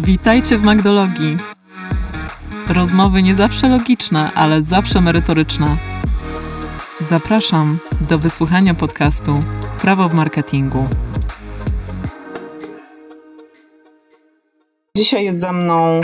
Witajcie w Magdologii. Rozmowy nie zawsze logiczne, ale zawsze merytoryczne. Zapraszam do wysłuchania podcastu Prawo w marketingu. Dzisiaj jest ze mną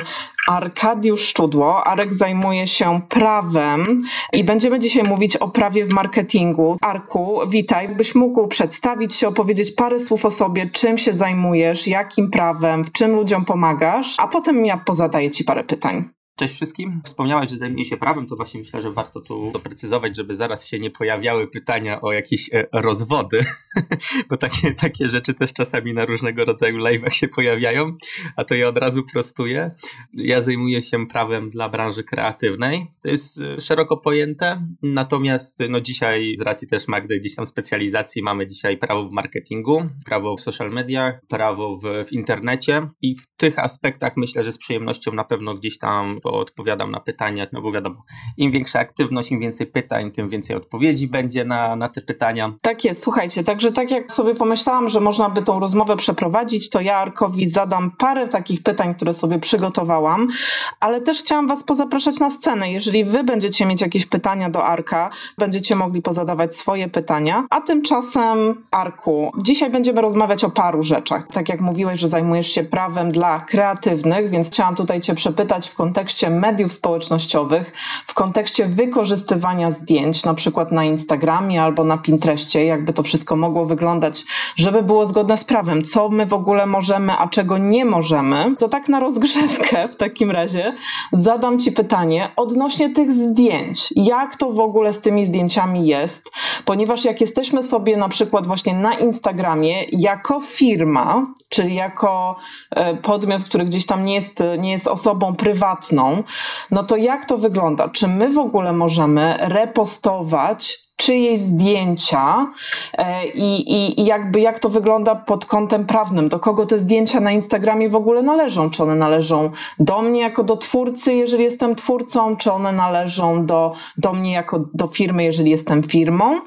Arkadiusz Szczudło. Arek zajmuje się prawem i będziemy dzisiaj mówić o prawie w marketingu. Arku, witaj. Byś mógł przedstawić się, opowiedzieć parę słów o sobie, czym się zajmujesz, jakim prawem, w czym ludziom pomagasz, a potem ja pozadaję Ci parę pytań. Cześć wszystkim. Wspomniałaś, że zajmuje się prawem, to właśnie myślę, że warto tu doprecyzować, żeby zaraz się nie pojawiały pytania o jakieś e, rozwody, bo takie, takie rzeczy też czasami na różnego rodzaju live'ach się pojawiają, a to ja od razu prostuję. Ja zajmuję się prawem dla branży kreatywnej. To jest e, szeroko pojęte, natomiast no dzisiaj z racji też Magdy gdzieś tam specjalizacji mamy dzisiaj prawo w marketingu, prawo w social mediach, prawo w, w internecie i w tych aspektach myślę, że z przyjemnością na pewno gdzieś tam odpowiadam na pytania, no bo wiadomo, im większa aktywność, im więcej pytań, tym więcej odpowiedzi będzie na, na te pytania. Tak jest, słuchajcie, także tak jak sobie pomyślałam, że można by tą rozmowę przeprowadzić, to ja Arkowi zadam parę takich pytań, które sobie przygotowałam, ale też chciałam Was pozapraszać na scenę. Jeżeli Wy będziecie mieć jakieś pytania do Arka, będziecie mogli pozadawać swoje pytania, a tymczasem Arku, dzisiaj będziemy rozmawiać o paru rzeczach. Tak jak mówiłeś, że zajmujesz się prawem dla kreatywnych, więc chciałam tutaj Cię przepytać w kontekście kontekście mediów społecznościowych, w kontekście wykorzystywania zdjęć, na przykład na Instagramie albo na Pinterestie, jakby to wszystko mogło wyglądać, żeby było zgodne z prawem, co my w ogóle możemy, a czego nie możemy, to tak na rozgrzewkę w takim razie zadam Ci pytanie odnośnie tych zdjęć. Jak to w ogóle z tymi zdjęciami jest? Ponieważ jak jesteśmy sobie na przykład właśnie na Instagramie jako firma, czyli jako e, podmiot, który gdzieś tam nie jest, nie jest osobą prywatną, no to jak to wygląda? Czy my w ogóle możemy repostować czyjeś zdjęcia e, i, i, i jakby jak to wygląda pod kątem prawnym, do kogo te zdjęcia na Instagramie w ogóle należą, czy one należą do mnie jako do twórcy, jeżeli jestem twórcą, czy one należą do, do mnie jako do firmy, jeżeli jestem firmą.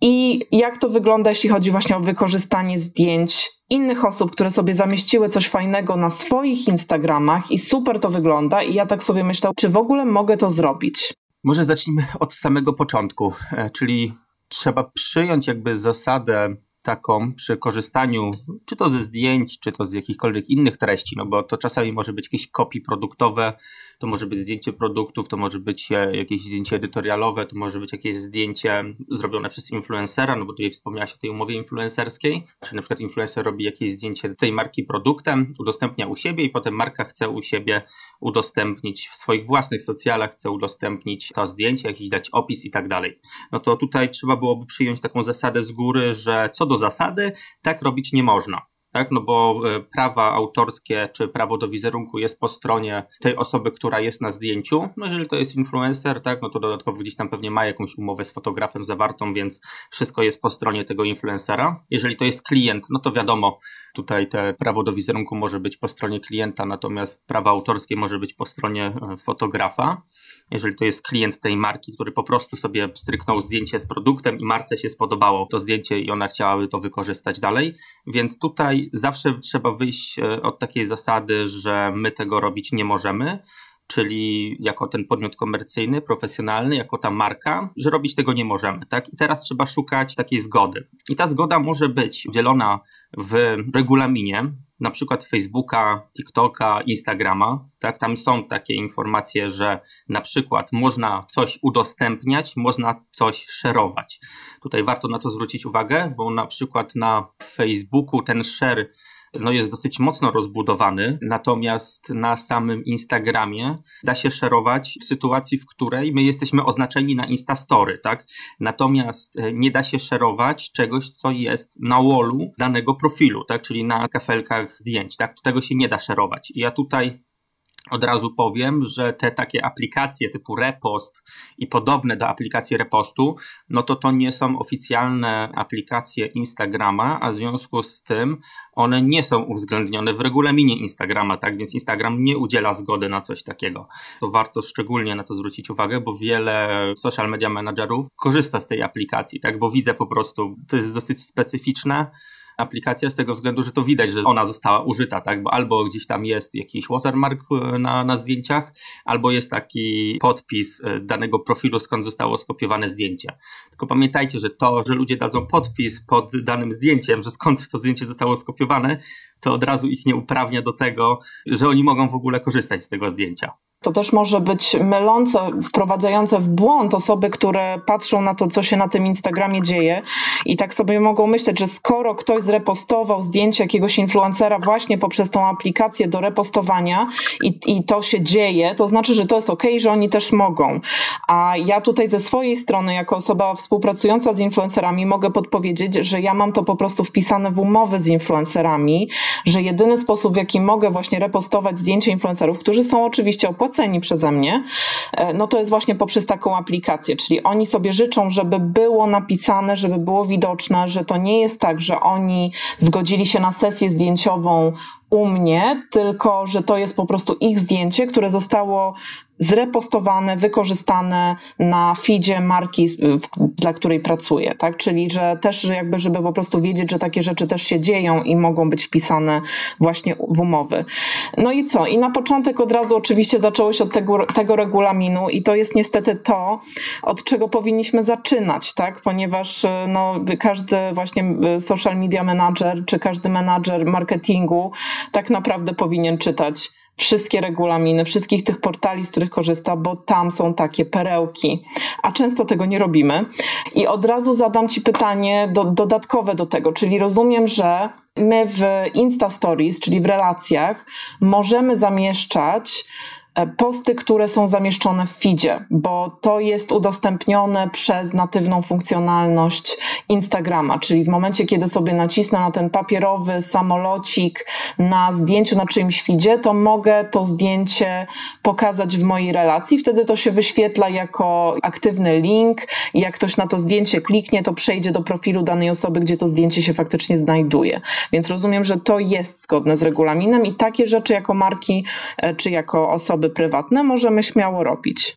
I jak to wygląda, jeśli chodzi właśnie o wykorzystanie zdjęć innych osób, które sobie zamieściły coś fajnego na swoich Instagramach i super to wygląda i ja tak sobie myślę, czy w ogóle mogę to zrobić? Może zacznijmy od samego początku, e, czyli trzeba przyjąć jakby zasadę taką przy korzystaniu, czy to ze zdjęć, czy to z jakichkolwiek innych treści, no bo to czasami może być jakieś kopii produktowe, to może być zdjęcie produktów, to może być e, jakieś zdjęcie edytorialowe, to może być jakieś zdjęcie zrobione przez influencera, no bo tutaj wspomniałaś o tej umowie influencerskiej, czy na przykład influencer robi jakieś zdjęcie tej marki produktem, udostępnia u siebie i potem marka chce u siebie udostępnić w swoich własnych socjalach, chce udostępnić to zdjęcie, jakiś dać opis i tak dalej. No to tutaj trzeba byłoby przyjąć taką zasadę z góry, że co do zasady, tak robić nie można tak? No bo e, prawa autorskie czy prawo do wizerunku jest po stronie tej osoby, która jest na zdjęciu. No jeżeli to jest influencer, tak, no to dodatkowo gdzieś tam pewnie ma jakąś umowę z fotografem zawartą, więc wszystko jest po stronie tego influencera. Jeżeli to jest klient, no to wiadomo, tutaj te prawo do wizerunku może być po stronie klienta, natomiast prawo autorskie może być po stronie e, fotografa jeżeli to jest klient tej marki, który po prostu sobie stryknął zdjęcie z produktem i marce się spodobało to zdjęcie i ona chciałaby to wykorzystać dalej. Więc tutaj zawsze trzeba wyjść e, od takiej zasady, że my tego robić nie możemy czyli jako ten podmiot komercyjny, profesjonalny, jako ta marka, że robić tego nie możemy, tak? I teraz trzeba szukać takiej zgody. I ta zgoda może być dzielona w regulaminie, na przykład Facebooka, TikToka, Instagrama, tak, tam są takie informacje, że na przykład można coś udostępniać, można coś szerować. Tutaj warto na to zwrócić uwagę, bo na przykład na Facebooku ten share no jest dosyć mocno rozbudowany, natomiast na samym Instagramie da się szerować w sytuacji, w której my jesteśmy oznaczeni na Instastory, tak? Natomiast e, nie da się szerować czegoś, co jest na wallu danego profilu, tak? Czyli na kafelkach zdjęć, tak? Tego się nie da szerować. Ja tutaj od razu powiem, że te takie aplikacje typu Repost i podobne do aplikacji Repostu, no to to nie są oficjalne aplikacje Instagrama, a w związku z tym one nie są uwzględnione w regulaminie Instagrama, tak więc Instagram nie udziela zgody na coś takiego. To warto szczególnie na to zwrócić uwagę, bo wiele social media managerów korzysta z tej aplikacji, tak, bo widzę po prostu, to jest dosyć specyficzne, aplikacja z tego względu, że to widać, że ona została użyta, tak? Bo albo gdzieś tam jest jakiś watermark e, na, na zdjęciach, albo jest taki podpis e, danego profilu, skąd zostało skopiowane zdjęcie. Tylko pamiętajcie, że to, że ludzie dadzą podpis pod danym zdjęciem, że skąd to zdjęcie zostało skopiowane, to od razu ich nie uprawnia do tego, że oni mogą w ogóle korzystać z tego zdjęcia. To też może być mylące, wprowadzające w błąd osoby, które patrzą na to, co się na tym Instagramie dzieje i tak sobie mogą myśleć, że skoro ktoś zrepostował zdjęcie jakiegoś influencera właśnie poprzez tą aplikację do repostowania i, i to się dzieje, to znaczy, że to jest ok, że oni też mogą. A ja tutaj ze swojej strony, jako osoba współpracująca z influencerami, mogę podpowiedzieć, że ja mam to po prostu wpisane w umowy z influencerami, że jedyny sposób, w jaki mogę właśnie repostować zdjęcia influencerów, którzy są oczywiście opłacani, opłaceni przeze mnie, e, no to jest właśnie poprzez taką aplikację, czyli oni sobie życzą, żeby było napisane, żeby było widoczne, że to nie jest tak, że oni zgodzili się na sesję zdjęciową u mnie, tylko że to jest po prostu ich zdjęcie, które zostało zrepostowane, wykorzystane na feedzie marki, dla której pracuję, tak? Czyli, że też jakby, żeby po prostu wiedzieć, że takie rzeczy też się dzieją i mogą być wpisane właśnie w umowy. No i co? I na początek od razu oczywiście zaczęło się od tego, tego regulaminu i to jest niestety to, od czego powinniśmy zaczynać, tak? Ponieważ no, każdy właśnie social media manager, czy każdy menadżer marketingu tak naprawdę powinien czytać wszystkie regulaminy, wszystkich tych portali, z których korzysta, bo tam są takie perełki, a często tego nie robimy. I od razu zadam Ci pytanie do, dodatkowe do tego, czyli rozumiem, że my w Insta Stories, czyli w relacjach, możemy zamieszczać posty, które są zamieszczone w feedzie, bo to jest udostępnione przez natywną funkcjonalność Instagrama, czyli w momencie, kiedy sobie nacisnę na ten papierowy samolocik na zdjęciu na czyimś feedzie, to mogę to zdjęcie pokazać w mojej relacji, wtedy to się wyświetla jako aktywny link. Jak ktoś na to zdjęcie kliknie, to przejdzie do profilu danej osoby, gdzie to zdjęcie się faktycznie znajduje. Więc rozumiem, że to jest zgodne z regulaminem i takie rzeczy jako marki e, czy jako osoby osoby prywatne możemy śmiało robić.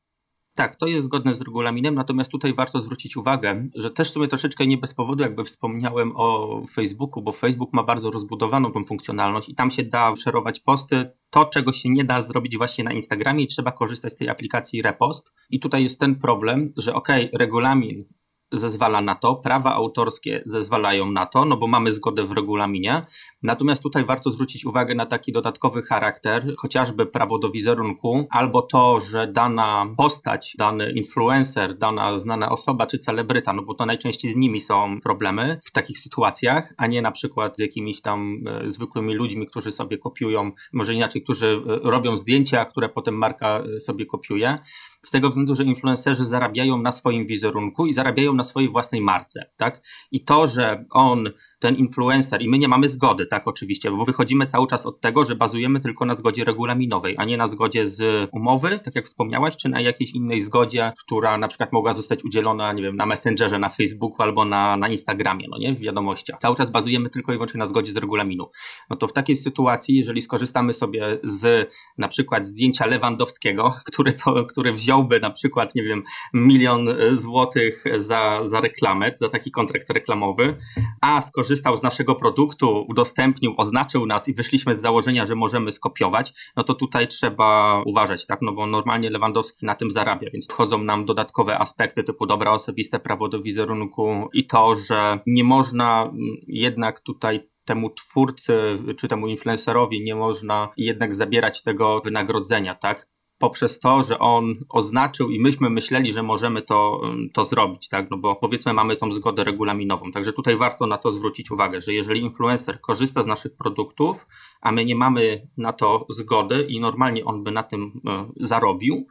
Tak, to jest zgodne z regulaminem, natomiast tutaj warto zwrócić uwagę, że też sobie troszeczkę nie bez powodu jakby wspomniałem o Facebooku, bo Facebook ma bardzo rozbudowaną tą funkcjonalność i tam się da szerować posty, to czego się nie da zrobić właśnie na Instagramie i trzeba korzystać z tej aplikacji Repost. I tutaj jest ten problem, że ok, regulamin zezwala na to, prawa autorskie zezwalają na to, no bo mamy zgodę w regulaminie. Natomiast tutaj warto zwrócić uwagę na taki dodatkowy charakter, chociażby prawo do wizerunku, albo to, że dana postać, dany influencer, dana znana osoba czy celebryta, no bo to najczęściej z nimi są problemy w takich sytuacjach, a nie na przykład z jakimiś tam e, zwykłymi ludźmi, którzy sobie kopiują, może inaczej, którzy e, robią zdjęcia, które potem marka e, sobie kopiuje z tego względu, że influencerzy zarabiają na swoim wizerunku i zarabiają na swojej własnej marce, tak? I to, że on, ten influencer, i my nie mamy zgody, tak, oczywiście, bo wychodzimy cały czas od tego, że bazujemy tylko na zgodzie regulaminowej, a nie na zgodzie z umowy, tak jak wspomniałaś, czy na jakiejś innej zgodzie, która na przykład mogła zostać udzielona, nie wiem, na Messengerze, na Facebooku albo na, na Instagramie, no nie, w wiadomościach. Cały czas bazujemy tylko i wyłącznie na zgodzie z regulaminu. No to w takiej sytuacji, jeżeli skorzystamy sobie z na przykład zdjęcia Lewandowskiego, który, to, który wziął wziąłby na przykład, nie wiem, milion e, złotych za, za reklamę, za taki kontrakt reklamowy, a skorzystał z naszego produktu, udostępnił, oznaczył nas i wyszliśmy z założenia, że możemy skopiować, no to tutaj trzeba uważać, tak? No bo normalnie Lewandowski na tym zarabia, więc wchodzą nam dodatkowe aspekty typu dobra osobiste, prawo do wizerunku i to, że nie można mm, jednak tutaj temu twórcy czy temu influencerowi nie można jednak zabierać tego wynagrodzenia, tak? Poprzez to, że on oznaczył i myśmy myśleli, że możemy to, to zrobić, tak? No bo powiedzmy mamy tą zgodę regulaminową. Także tutaj warto na to zwrócić uwagę, że jeżeli influencer korzysta z naszych produktów, a my nie mamy na to zgody i normalnie on by na tym e, zarobił,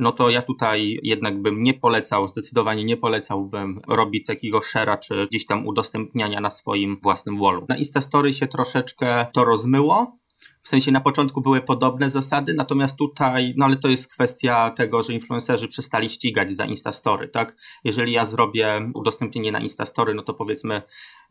no to ja tutaj jednak bym nie polecał, zdecydowanie nie polecałbym robić takiego share'a czy gdzieś tam udostępniania na swoim własnym wallu. Na Instastory się troszeczkę to rozmyło, w sensie na początku były podobne zasady, natomiast tutaj, no ale to jest kwestia tego, że influencerzy przestali ścigać za Instastory, tak? Jeżeli ja zrobię udostępnienie na Instastory, no to powiedzmy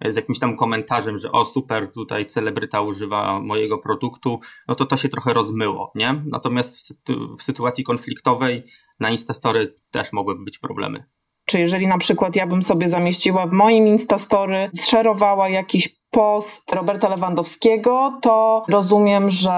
z jakimś tam komentarzem, że o super, tutaj celebryta używa mojego produktu, no to to się trochę rozmyło, nie? Natomiast w sytuacji konfliktowej na Instastory też mogłyby być problemy. Czy jeżeli na przykład ja bym sobie zamieściła w moim Instastory, zszerowała jakiś post Roberta Lewandowskiego, to rozumiem, że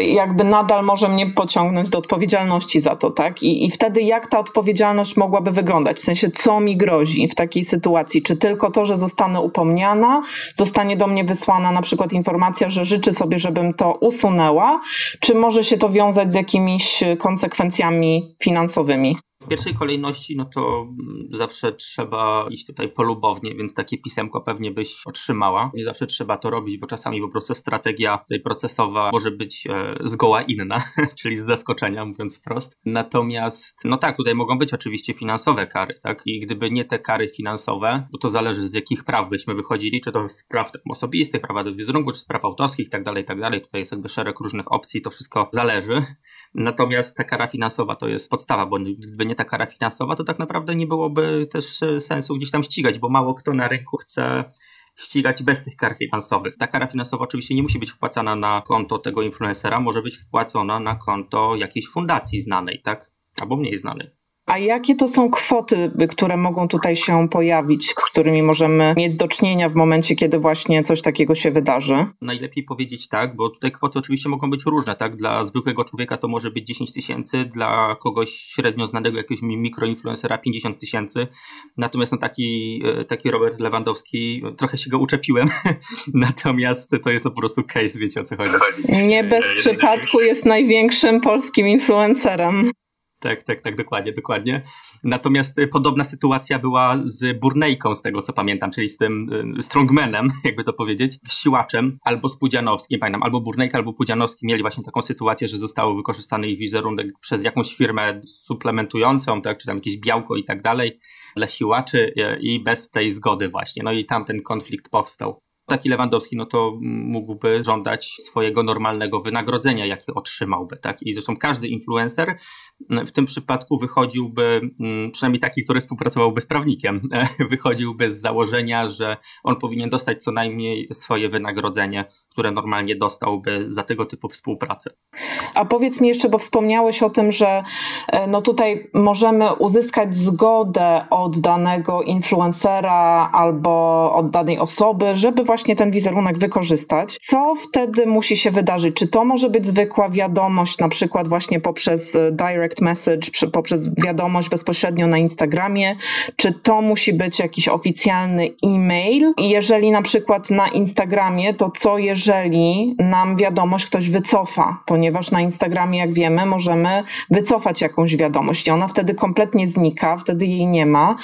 jakby nadal może mnie pociągnąć do odpowiedzialności za to, tak? I, I wtedy jak ta odpowiedzialność mogłaby wyglądać? W sensie, co mi grozi w takiej sytuacji? Czy tylko to, że zostanę upomniana, zostanie do mnie wysłana na przykład informacja, że życzy sobie, żebym to usunęła, czy może się to wiązać z jakimiś konsekwencjami finansowymi? W pierwszej kolejności, no to mm, zawsze trzeba iść tutaj polubownie, więc takie pisemko pewnie byś otrzymała. Nie zawsze trzeba to robić, bo czasami po prostu strategia tutaj procesowa może być e, zgoła inna, czyli z zaskoczenia, mówiąc wprost. Natomiast, no tak, tutaj mogą być oczywiście finansowe kary, tak? I gdyby nie te kary finansowe, bo to zależy z jakich praw byśmy wychodzili, czy to z praw osobistych, prawa do wizerunku, czy z praw autorskich i tak dalej, tak dalej. Tutaj jest jakby szereg różnych opcji, to wszystko zależy. Natomiast ta kara finansowa to jest podstawa, bo gdyby nie ta kara finansowa, to tak naprawdę nie byłoby też e, sensu gdzieś tam ścigać, bo mało kto na rynku chce ścigać bez tych kar finansowych. Ta kara finansowa oczywiście nie musi być wpłacana na konto tego influencera, może być wpłacona na konto jakiejś fundacji znanej, tak? Albo mniej znanej. A jakie to są kwoty, które mogą tutaj się pojawić, z którymi możemy mieć do czynienia w momencie, kiedy właśnie coś takiego się wydarzy? Najlepiej powiedzieć tak, bo tutaj kwoty oczywiście mogą być różne, tak? Dla zwykłego człowieka to może być 10 tysięcy, dla kogoś średnio znanego jakiegoś mikroinfluencera 50 tysięcy. Natomiast no taki, e, taki Robert Lewandowski, trochę się go uczepiłem, natomiast to jest no po prostu case, wiecie o co chodzi. Nie bez e, przypadku jest największym polskim influencerem. Tak, tak, tak, dokładnie, dokładnie. Natomiast y, podobna sytuacja była z Burnejką, z tego co pamiętam, czyli z tym y, strongmanem, jakby to powiedzieć, siłaczem, albo z Pudzianowskim, pamiętam, albo Burnejka, albo Pudzianowski mieli właśnie taką sytuację, że zostało wykorzystany ich wizerunek przez jakąś firmę suplementującą, tak, czy tam jakieś białko i tak dalej dla siłaczy y, i bez tej zgody właśnie. No i tam ten konflikt powstał taki Lewandowski, no to mógłby żądać swojego normalnego wynagrodzenia, jakie otrzymałby, tak? I zresztą każdy influencer w tym przypadku wychodziłby, przynajmniej taki, który współpracowałby z prawnikiem, wychodziłby z założenia, że on powinien dostać co najmniej swoje wynagrodzenie, które normalnie dostałby za tego typu współpracę. A powiedz mi jeszcze, bo wspomniałeś o tym, że e, no tutaj możemy uzyskać zgodę od danego influencera albo od danej osoby, żeby właśnie właśnie ten wizerunek wykorzystać. Co wtedy musi się wydarzyć? Czy to może być zwykła wiadomość, na przykład właśnie poprzez e, direct message, poprzez wiadomość bezpośrednio na Instagramie? Czy to musi być jakiś oficjalny e-mail? Jeżeli na przykład na Instagramie, to co jeżeli nam wiadomość ktoś wycofa? Ponieważ na Instagramie, jak wiemy, możemy wycofać jakąś wiadomość i ona wtedy kompletnie znika, wtedy jej nie ma.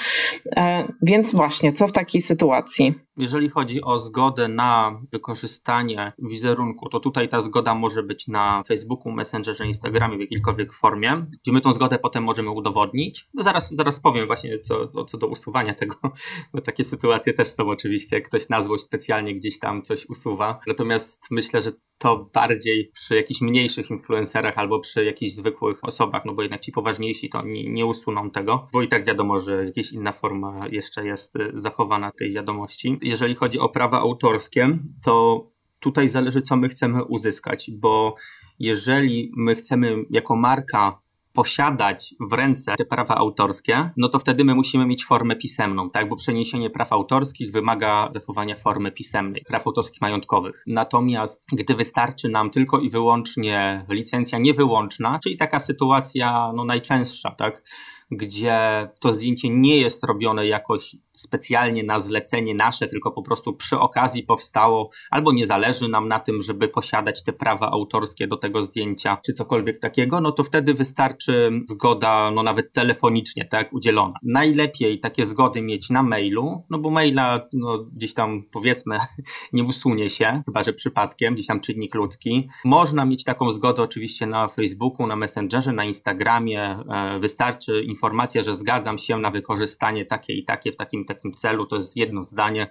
E, więc właśnie, co w takiej sytuacji? Jeżeli chodzi o zgodę na wykorzystanie wizerunku, to tutaj ta zgoda może być na Facebooku, Messengerze, Instagramie w jakiejkolwiek formie, gdzie my tą zgodę potem możemy udowodnić. No zaraz, zaraz powiem właśnie co, co do usuwania tego, bo takie sytuacje też są oczywiście, ktoś na złość specjalnie gdzieś tam coś usuwa. Natomiast myślę, że to bardziej przy jakichś mniejszych influencerach albo przy jakichś zwykłych osobach, no bo jednak ci poważniejsi to nie, nie usuną tego, bo i tak wiadomo, że jakaś inna forma jeszcze jest y, zachowana tej wiadomości. Jeżeli chodzi o prawa autorskie, to tutaj zależy, co my chcemy uzyskać, bo jeżeli my chcemy jako marka posiadać w ręce te prawa autorskie, no to wtedy my musimy mieć formę pisemną, tak? Bo przeniesienie praw autorskich wymaga zachowania formy pisemnej, praw autorskich majątkowych. Natomiast gdy wystarczy nam tylko i wyłącznie licencja niewyłączna, czyli taka sytuacja no najczęstsza, tak? Gdzie to zdjęcie nie jest robione jakoś specjalnie na zlecenie nasze, tylko po prostu przy okazji powstało, albo nie zależy nam na tym, żeby posiadać te prawa autorskie do tego zdjęcia, czy cokolwiek takiego, no to wtedy wystarczy zgoda, no nawet telefonicznie, tak, udzielona. Najlepiej takie zgody mieć na mailu, no bo maila, no gdzieś tam powiedzmy, nie usunie się, chyba że przypadkiem, gdzieś tam czynnik ludzki. Można mieć taką zgodę oczywiście na Facebooku, na Messengerze, na Instagramie. E, wystarczy informacja, że zgadzam się na wykorzystanie takie i takie w takim takim celu, to jest jedno zdanie.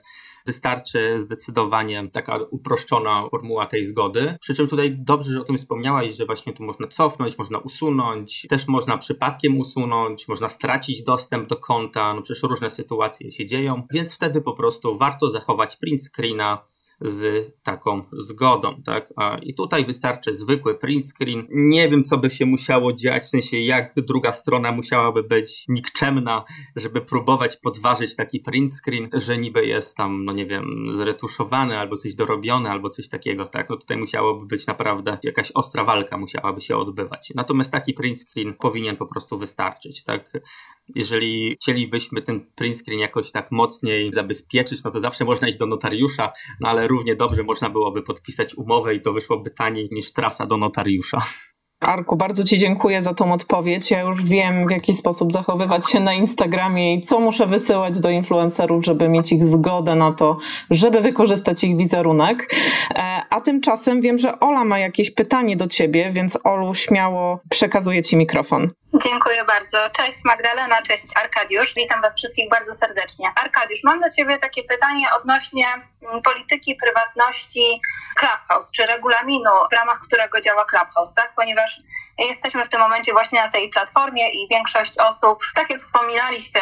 Wystarczy zdecydowanie taka uproszczona formuła tej zgody. Przy czym tutaj dobrze, że o tym wspomniałaś, że właśnie tu można cofnąć, można usunąć, też można przypadkiem usunąć, można stracić dostęp do konta, no przecież różne sytuacje się dzieją, więc wtedy po prostu warto zachować print screena z taką zgodą, tak? A, I tutaj wystarczy zwykły print screen. Nie wiem, co by się musiało dziać, w sensie jak druga strona musiałaby być nikczemna, żeby próbować podważyć taki print screen, że niby jest tam, no nie wiem, zretuszowany albo coś dorobione, albo coś takiego, tak? No tutaj musiałoby być naprawdę jakaś ostra walka musiałaby się odbywać. Natomiast taki print screen powinien po prostu wystarczyć, tak? Jeżeli chcielibyśmy ten print screen jakoś tak mocniej zabezpieczyć, no to zawsze można iść do notariusza, no ale równie dobrze można byłoby podpisać umowę i to wyszłoby taniej niż trasa do notariusza. Arku, bardzo Ci dziękuję za tą odpowiedź. Ja już wiem, w jaki sposób zachowywać się na Instagramie i co muszę wysyłać do influencerów, żeby mieć ich zgodę na to, żeby wykorzystać ich wizerunek. E, a tymczasem wiem, że Ola ma jakieś pytanie do Ciebie, więc Olu, śmiało przekazuję Ci mikrofon. Dziękuję bardzo. Cześć Magdalena, cześć Arkadiusz. Witam Was wszystkich bardzo serdecznie. Arkadiusz, mam do Ciebie takie pytanie odnośnie mm, polityki prywatności Clubhouse, czy regulaminu, w ramach którego działa Clubhouse, tak? Ponieważ jesteśmy w tym momencie właśnie na tej platformie i większość osób, tak jak wspominaliście,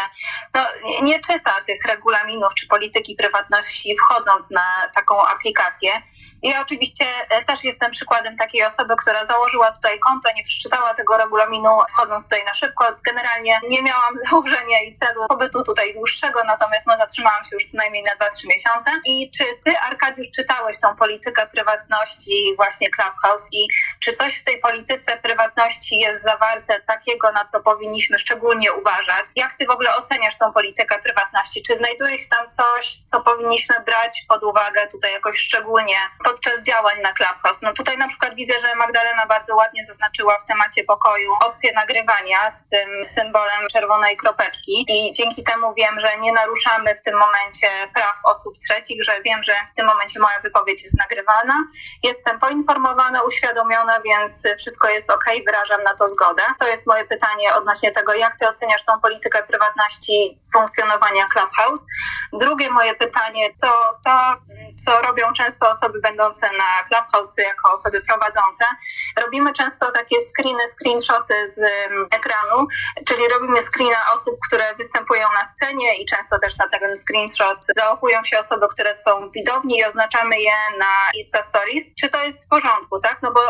no, nie czyta tych regulaminów czy polityki prywatności wchodząc na taką aplikację. Ja oczywiście e, też jestem przykładem takiej osoby, która założyła tutaj konto, nie przeczytała tego regulaminu wchodząc tutaj na szybko. Generalnie nie miałam założenia i celu pobytu tutaj dłuższego, natomiast no, zatrzymałam się już co najmniej na 2-3 miesiące. I czy ty, Arkadiusz, czytałeś tą politykę prywatności właśnie Clubhouse i czy coś w tej polityce prywatności jest zawarte takiego, na co powinniśmy szczególnie uważać? Jak ty w ogóle oceniasz tą politykę prywatności? Czy znajduje się tam coś, co powinniśmy brać pod uwagę tutaj jakoś szczególnie podczas działań na Clubhouse? No tutaj na przykład widzę, że Magdalena bardzo ładnie zaznaczyła w temacie pokoju opcję nagrywania z tym symbolem czerwonej kropeczki i dzięki temu wiem, że nie naruszamy w tym momencie praw osób trzecich, że wiem, że w tym momencie moja wypowiedź jest nagrywana. Jestem poinformowana, uświadomiona, więc wszystko jest ok, wyrażam na to zgodę. To jest moje pytanie odnośnie tego, jak ty oceniasz tą politykę prywatności funkcjonowania Clubhouse. Drugie moje pytanie to to, co robią często osoby będące na Clubhouse jako osoby prowadzące. Robimy często takie screeny, screenshoty z ekranu, czyli robimy screena osób, które występują na scenie i często też na ten screenshot załapują się osoby, które są widowni i oznaczamy je na Insta Stories. Czy to jest w porządku, tak? No bo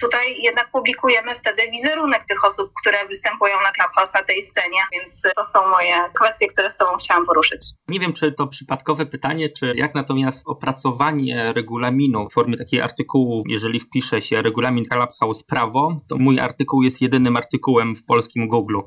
tutaj jednak publikujemy wtedy wizerunek tych osób, które występują na Clubhouse na tej scenie, więc to są moje kwestie, które z Tobą chciałam poruszyć. Nie wiem, czy to przypadkowe pytanie, czy jak natomiast opracowanie regulaminu w formie takiego artykułu, jeżeli wpisze się regulamin Clubhouse prawo, to mój artykuł jest jedynym artykułem w polskim Google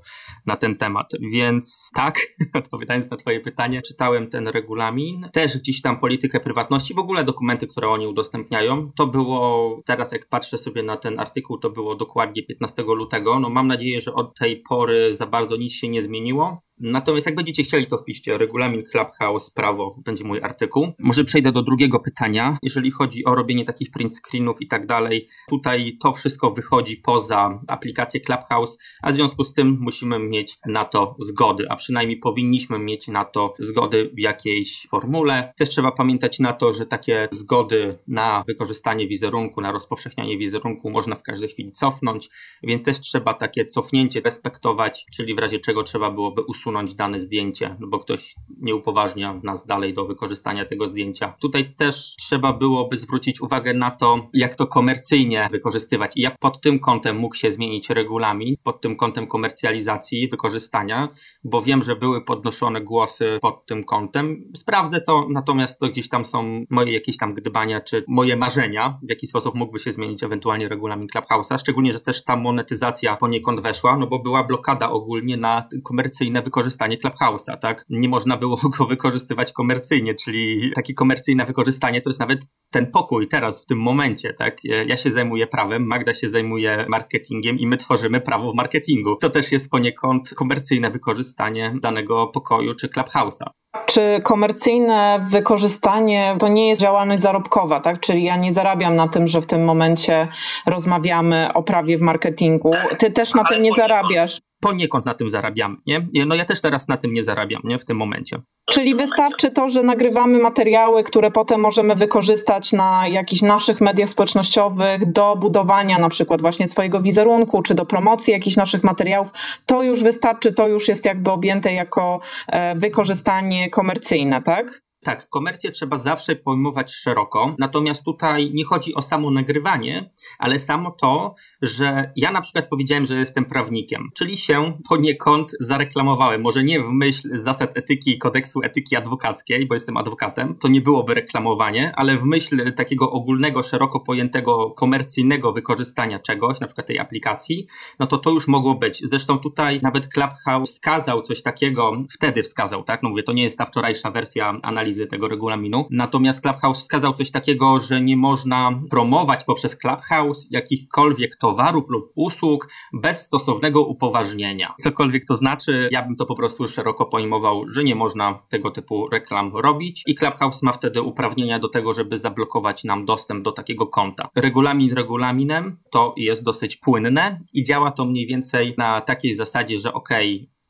na ten temat, więc tak, odpowiadając na Twoje pytanie, czytałem ten regulamin, też gdzieś tam politykę prywatności, w ogóle dokumenty, które oni udostępniają, to było teraz jak patrzę sobie na ten artykuł to było dokładnie 15 lutego. No mam nadzieję, że od tej pory za bardzo nic się nie zmieniło. Natomiast jak będziecie chcieli, to wpiszcie regulamin Clubhouse, prawo, będzie mój artykuł. Może przejdę do drugiego pytania. Jeżeli chodzi o robienie takich print screenów i tak dalej, tutaj to wszystko wychodzi poza aplikację Clubhouse, a w związku z tym musimy mieć na to zgody, a przynajmniej powinniśmy mieć na to zgody w jakiejś formule. Też trzeba pamiętać na to, że takie zgody na wykorzystanie wizerunku, na rozpowszechnianie wizerunku można w każdej chwili cofnąć, więc też trzeba takie cofnięcie respektować, czyli w razie czego trzeba byłoby usunąć usunąć dane zdjęcie, bo ktoś nie upoważnia nas dalej do wykorzystania tego zdjęcia. Tutaj też trzeba byłoby zwrócić uwagę na to, jak to komercyjnie wykorzystywać i jak pod tym kątem mógł się zmienić regulamin, pod tym kątem komercjalizacji, wykorzystania, bo wiem, że były podnoszone głosy pod tym kątem. Sprawdzę to, natomiast to gdzieś tam są moje jakieś tam gdybania, czy moje marzenia, w jaki sposób mógłby się zmienić ewentualnie regulamin Clubhouse'a, szczególnie, że też ta monetyzacja poniekąd weszła, no bo była blokada ogólnie na komercyjne wykorzystanie wykorzystanie Clubhouse'a, tak? Nie można było go wykorzystywać komercyjnie, czyli takie komercyjne wykorzystanie to jest nawet ten pokój teraz, w tym momencie, tak? Ja się zajmuję prawem, Magda się zajmuje marketingiem i my tworzymy prawo w marketingu. To też jest poniekąd komercyjne wykorzystanie danego pokoju czy Clubhouse'a. Czy komercyjne wykorzystanie to nie jest działalność zarobkowa, tak? Czyli ja nie zarabiam na tym, że w tym momencie rozmawiamy o prawie w marketingu. Ty też na tym nie zarabiasz poniekąd na tym zarabiamy, nie? No ja też teraz na tym nie zarabiam, nie? W tym momencie. Czyli wystarczy to, że nagrywamy materiały, które potem możemy wykorzystać na jakichś naszych mediach społecznościowych do budowania na przykład właśnie swojego wizerunku, czy do promocji jakichś naszych materiałów. To już wystarczy, to już jest jakby objęte jako e, wykorzystanie komercyjne, tak? Tak, komercję trzeba zawsze pojmować szeroko, natomiast tutaj nie chodzi o samo nagrywanie, ale samo to, że ja na przykład powiedziałem, że jestem prawnikiem, czyli się poniekąd zareklamowałem. Może nie w myśl zasad etyki, kodeksu etyki adwokackiej, bo jestem adwokatem, to nie byłoby reklamowanie, ale w myśl takiego ogólnego, szeroko pojętego komercyjnego wykorzystania czegoś, na przykład tej aplikacji, no to to już mogło być. Zresztą tutaj nawet Clubhouse wskazał coś takiego, wtedy wskazał, tak? No mówię, to nie jest ta wczorajsza wersja analizy tego regulaminu. Natomiast Clubhouse wskazał coś takiego, że nie można promować poprzez Clubhouse jakichkolwiek towarów lub usług bez stosownego upoważnienia. Cokolwiek to znaczy, ja bym to po prostu szeroko pojmował, że nie można tego typu reklam robić i Clubhouse ma wtedy uprawnienia do tego, żeby zablokować nam dostęp do takiego konta. Regulamin regulaminem to jest dosyć płynne i działa to mniej więcej na takiej zasadzie, że ok,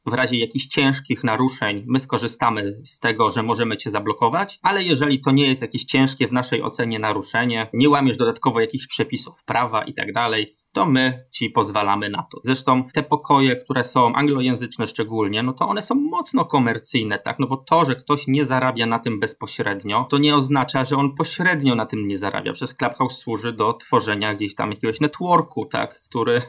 w razie jakichś ciężkich naruszeń my skorzystamy z tego, że możemy cię zablokować, ale jeżeli to nie jest jakieś ciężkie w naszej ocenie naruszenie, nie łamiesz dodatkowo jakichś przepisów prawa i tak dalej, to my ci pozwalamy na to. Zresztą te pokoje, które są anglojęzyczne szczególnie, no to one są mocno komercyjne, tak? No bo to, że ktoś nie zarabia na tym bezpośrednio, to nie oznacza, że on pośrednio na tym nie zarabia. Przez Clubhouse służy do tworzenia gdzieś tam jakiegoś networku, tak? Który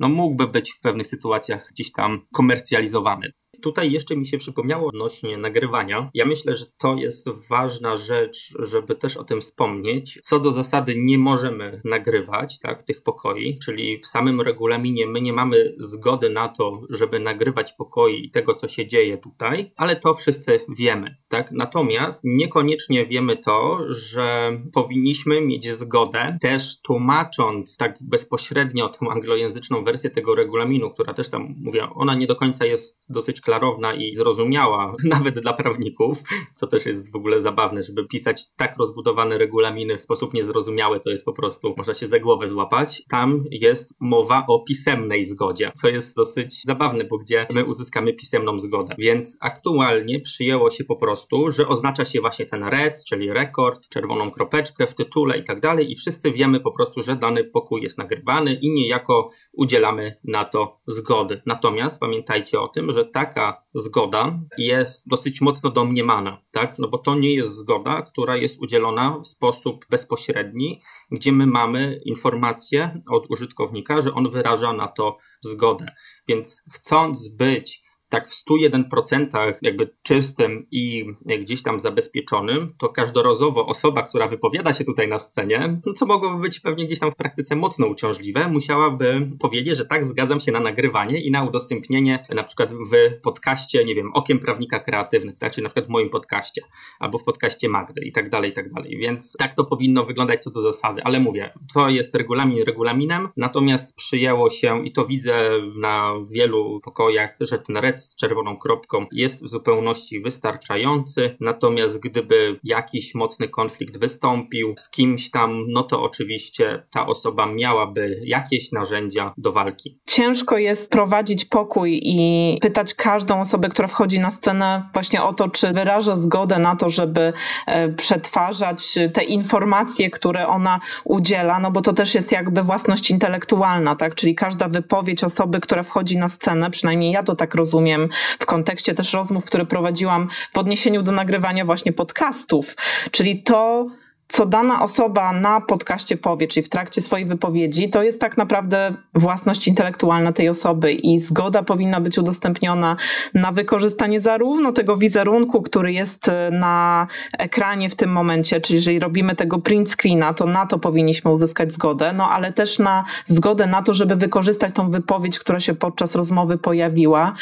no mógłby być w pewnych sytuacjach gdzieś tam komercjalizowany. Tutaj jeszcze mi się przypomniało odnośnie nagrywania. Ja myślę, że to jest ważna rzecz, żeby też o tym wspomnieć. Co do zasady nie możemy nagrywać tak, tych pokoi, czyli w samym regulaminie my nie mamy zgody na to, żeby nagrywać pokoi i tego, co się dzieje tutaj, ale to wszyscy wiemy. Tak? Natomiast niekoniecznie wiemy to, że powinniśmy mieć zgodę też tłumacząc tak bezpośrednio tą anglojęzyczną wersję tego regulaminu, która też tam, mówię, ona nie do końca jest dosyć klarowna i zrozumiała, nawet dla prawników, co też jest w ogóle zabawne, żeby pisać tak rozbudowane regulaminy w sposób niezrozumiały, to jest po prostu, można się za głowę złapać. Tam jest mowa o pisemnej zgodzie, co jest dosyć zabawne, bo gdzie my uzyskamy pisemną zgodę. Więc aktualnie przyjęło się po prostu, że oznacza się właśnie ten res, czyli rekord, czerwoną kropeczkę w tytule i tak dalej i wszyscy wiemy po prostu, że dany pokój jest nagrywany i niejako udzielamy na to zgody. Natomiast pamiętajcie o tym, że taka taka zgoda jest dosyć mocno domniemana, tak? No bo to nie jest zgoda, która jest udzielona w sposób bezpośredni, gdzie my mamy informację od użytkownika, że on wyraża na to zgodę. Więc chcąc być tak w 101% jakby czystym i gdzieś tam zabezpieczonym, to każdorazowo osoba, która wypowiada się tutaj na scenie, co mogłoby być pewnie gdzieś tam w praktyce mocno uciążliwe, musiałaby powiedzieć, że tak, zgadzam się na nagrywanie i na udostępnienie na przykład w podcaście, nie wiem, Okiem Prawnika Kreatywnych, tak, czy na przykład w moim podcaście, albo w podcaście Magdy i tak dalej, i tak dalej. Więc tak to powinno wyglądać co do zasady, ale mówię, to jest regulamin regulaminem, natomiast przyjęło się i to widzę na wielu pokojach, że ten rec z czerwoną kropką jest w zupełności wystarczający. Natomiast gdyby jakiś mocny konflikt wystąpił z kimś tam, no to oczywiście ta osoba miałaby jakieś narzędzia do walki. Ciężko jest prowadzić pokój i pytać każdą osobę, która wchodzi na scenę, właśnie o to, czy wyraża zgodę na to, żeby e, przetwarzać te informacje, które ona udziela, no bo to też jest jakby własność intelektualna, tak? Czyli każda wypowiedź osoby, która wchodzi na scenę, przynajmniej ja to tak rozumiem, w kontekście też rozmów, które prowadziłam w odniesieniu do nagrywania właśnie podcastów. Czyli to, co dana osoba na podcaście powie, czyli w trakcie swojej wypowiedzi, to jest tak naprawdę własność intelektualna tej osoby i zgoda powinna być udostępniona na wykorzystanie zarówno tego wizerunku, który jest e, na ekranie w tym momencie, czyli jeżeli robimy tego print screena, to na to powinniśmy uzyskać zgodę, no ale też na zgodę na to, żeby wykorzystać tą wypowiedź, która się podczas rozmowy pojawiła.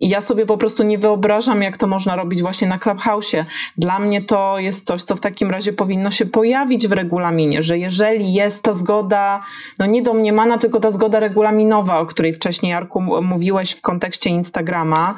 I ja sobie po prostu nie wyobrażam, jak to można robić właśnie na Clubhouse'ie. Dla mnie to jest coś, co w takim razie powinno się pojawić w regulaminie, że jeżeli jest ta zgoda, no nie domniemana, tylko ta zgoda regulaminowa, o której wcześniej, Arku, mówiłeś w kontekście Instagrama,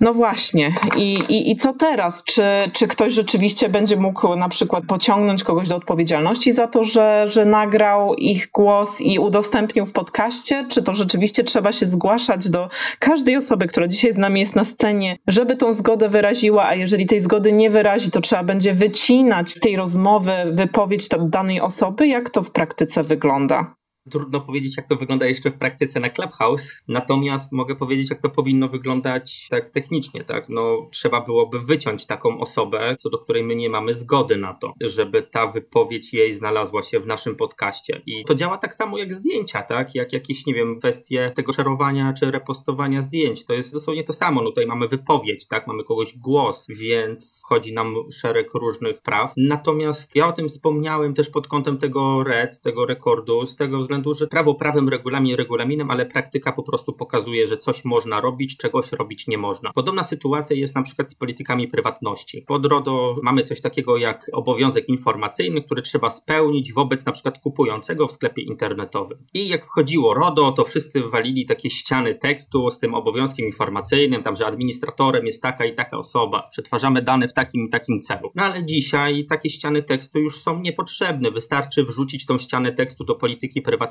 no właśnie. I, i, i co teraz? Czy, czy ktoś rzeczywiście będzie mógł na przykład pociągnąć kogoś do odpowiedzialności za to, że, że nagrał ich głos i udostępnił w podcaście? Czy to rzeczywiście trzeba się zgłaszać do każdej osoby, która dzisiaj z nami jest na scenie, żeby tą zgodę wyraziła, a jeżeli tej zgody nie wyrazi, to trzeba będzie wycinać z tej rozmowy wypowiedź danej osoby? Jak to w praktyce wygląda? Trudno powiedzieć, jak to wygląda jeszcze w praktyce na Clubhouse, natomiast mogę powiedzieć, jak to powinno wyglądać tak technicznie, tak? No, trzeba byłoby wyciąć taką osobę, co do której my nie mamy zgody na to, żeby ta wypowiedź jej znalazła się w naszym podcaście. I to działa tak samo jak zdjęcia, tak? Jak jakieś, nie wiem, kwestie tego szerowania czy repostowania zdjęć. To jest dosłownie to samo. No tutaj mamy wypowiedź, tak? Mamy kogoś głos, więc chodzi nam szereg różnych praw. Natomiast ja o tym wspomniałem też pod kątem tego RED, tego rekordu, z tego względu, że prawo prawem, regulamin regulaminem, ale praktyka po prostu pokazuje, że coś można robić, czegoś robić nie można. Podobna sytuacja jest na przykład z politykami prywatności. Pod RODO mamy coś takiego jak obowiązek informacyjny, który trzeba spełnić wobec na przykład kupującego w sklepie internetowym. I jak wchodziło RODO, to wszyscy walili takie ściany tekstu z tym obowiązkiem informacyjnym, tam, że administratorem jest taka i taka osoba, przetwarzamy dane w takim i takim celu. No ale dzisiaj takie ściany tekstu już są niepotrzebne. Wystarczy wrzucić tą ścianę tekstu do polityki prywatności,